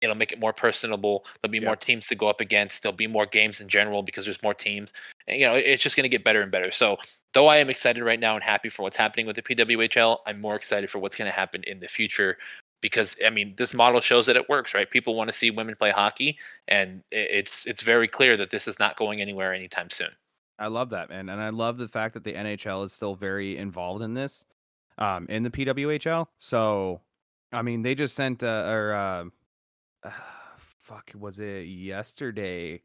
It'll make it more personable. There'll be more teams to go up against. There'll be more games in general because there's more teams. And, you know, it's just going to get better and better. So, though I am excited right now and happy for what's happening with the PWHL, I'm more excited for what's going to happen in the future because I mean, this model shows that it works, right? People want to see women play hockey, and it's it's very clear that this is not going anywhere anytime soon.
I love that, man, and I love the fact that the NHL is still very involved in this, um, in the PWHL. So, I mean, they just sent uh, or uh, fuck, was it yesterday?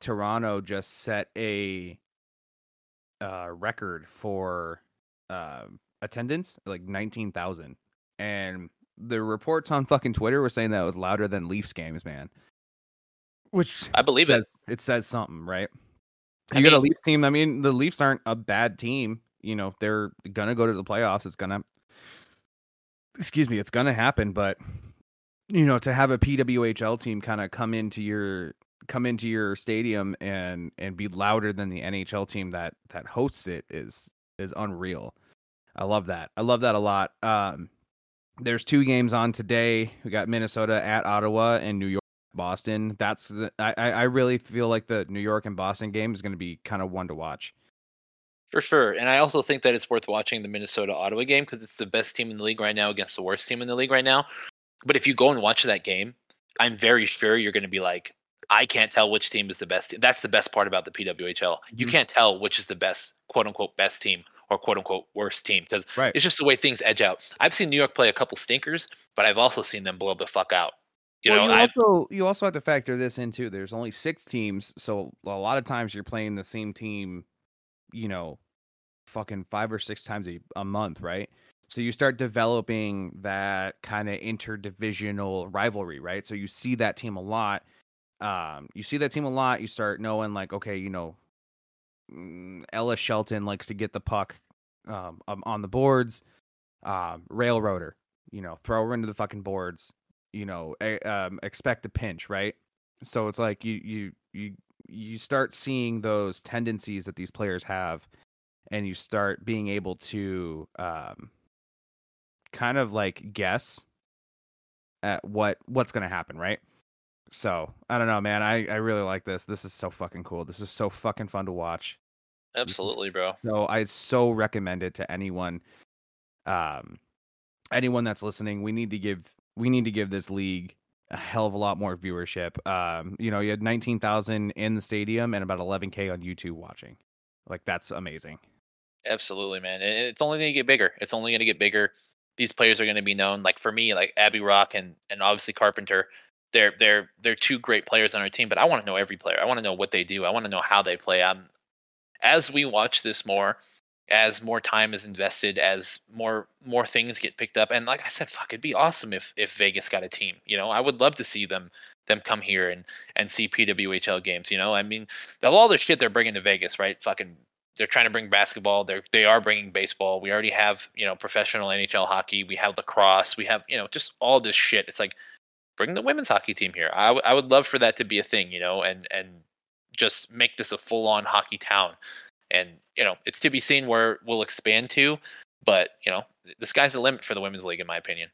Toronto just set a uh, record for uh, attendance, like nineteen thousand, and the reports on fucking Twitter were saying that it was louder than Leafs games, man. Which
I believe it.
says- It says something, right?
I
You got a
mean-
Leafs team. I mean, the Leafs aren't a bad team. You know, they're gonna go to the playoffs. It's gonna, excuse me, it's gonna happen. But you know, to have a PWHL team kind of come into your come into your stadium and and be louder than the NHL team that that hosts it is is unreal. I love that. I love that a lot. Um, there's two games on today. We got Minnesota at Ottawa and New York Boston. That's the, I I really feel like the New York and Boston game is going to be kind of one to watch.
For sure. And I also think that it's worth watching the Minnesota Ottawa game because it's the best team in the league right now against the worst team in the league right now. But if you go and watch that game, I'm very sure you're going to be like, I can't tell which team is the best. Team. That's the best part about the PWHL. You
Mhm.
can't tell which is the best, quote unquote, best team or quote unquote worst team because
Right.
it's just the way things edge out. I've seen New York play a couple stinkers, but I've also seen them blow the fuck out. You
well,
know,
you
I've,
also you also have to factor this in too. There's only six teams, so a lot of times you're playing the same team, you know, fucking five or six times a, a month, right? So you start developing that kind of interdivisional rivalry, right? So you see that team a lot. Um, you see that team a lot. You start knowing like, okay, you know, mm, Ella Shelton likes to get the puck um, um, on the boards. Um, railroader, you know, throw her into the fucking boards. You know, a, um, expect a pinch, right? So it's like you you you you start seeing those tendencies that these players have, and you start being able to um, kind of like guess at what what's going to happen, right? So I don't know, man. I I really like this. This is so fucking cool. This is so fucking fun to watch.
Absolutely, bro.
So I so recommend it to anyone, um, anyone that's listening. We need to give we need to give this league a hell of a lot more viewership. Um, you know, you had nineteen thousand in the stadium and about eleven k on YouTube watching. Like that's amazing.
Absolutely, man. And it's only going to get bigger. It's only going to get bigger. These players are going to be known. Like for me, like Abby Roque and and obviously Carpenter. They're they're they're two great players on our team. But I want to know every player. I want to know what they do. I want to know how they play. I'm as we watch this more, as more time is invested, as more more things get picked up. And like I said, fuck, it'd be awesome if if Vegas got a team. You know, I would love to see them them come here and and see PWHL games. You know, I mean, of all the shit they're bringing to Vegas, right? Fucking they're trying to bring basketball. They're they are bringing baseball. We already have you know professional NHL hockey. We have lacrosse. We have you know just all this shit. It's like bring the women's hockey team here. I, w- I would love for that to be a thing, you know, and and just make this a full on hockey town. And you know it's to be seen where we'll expand to, but you know the sky's the limit for the women's league in my opinion.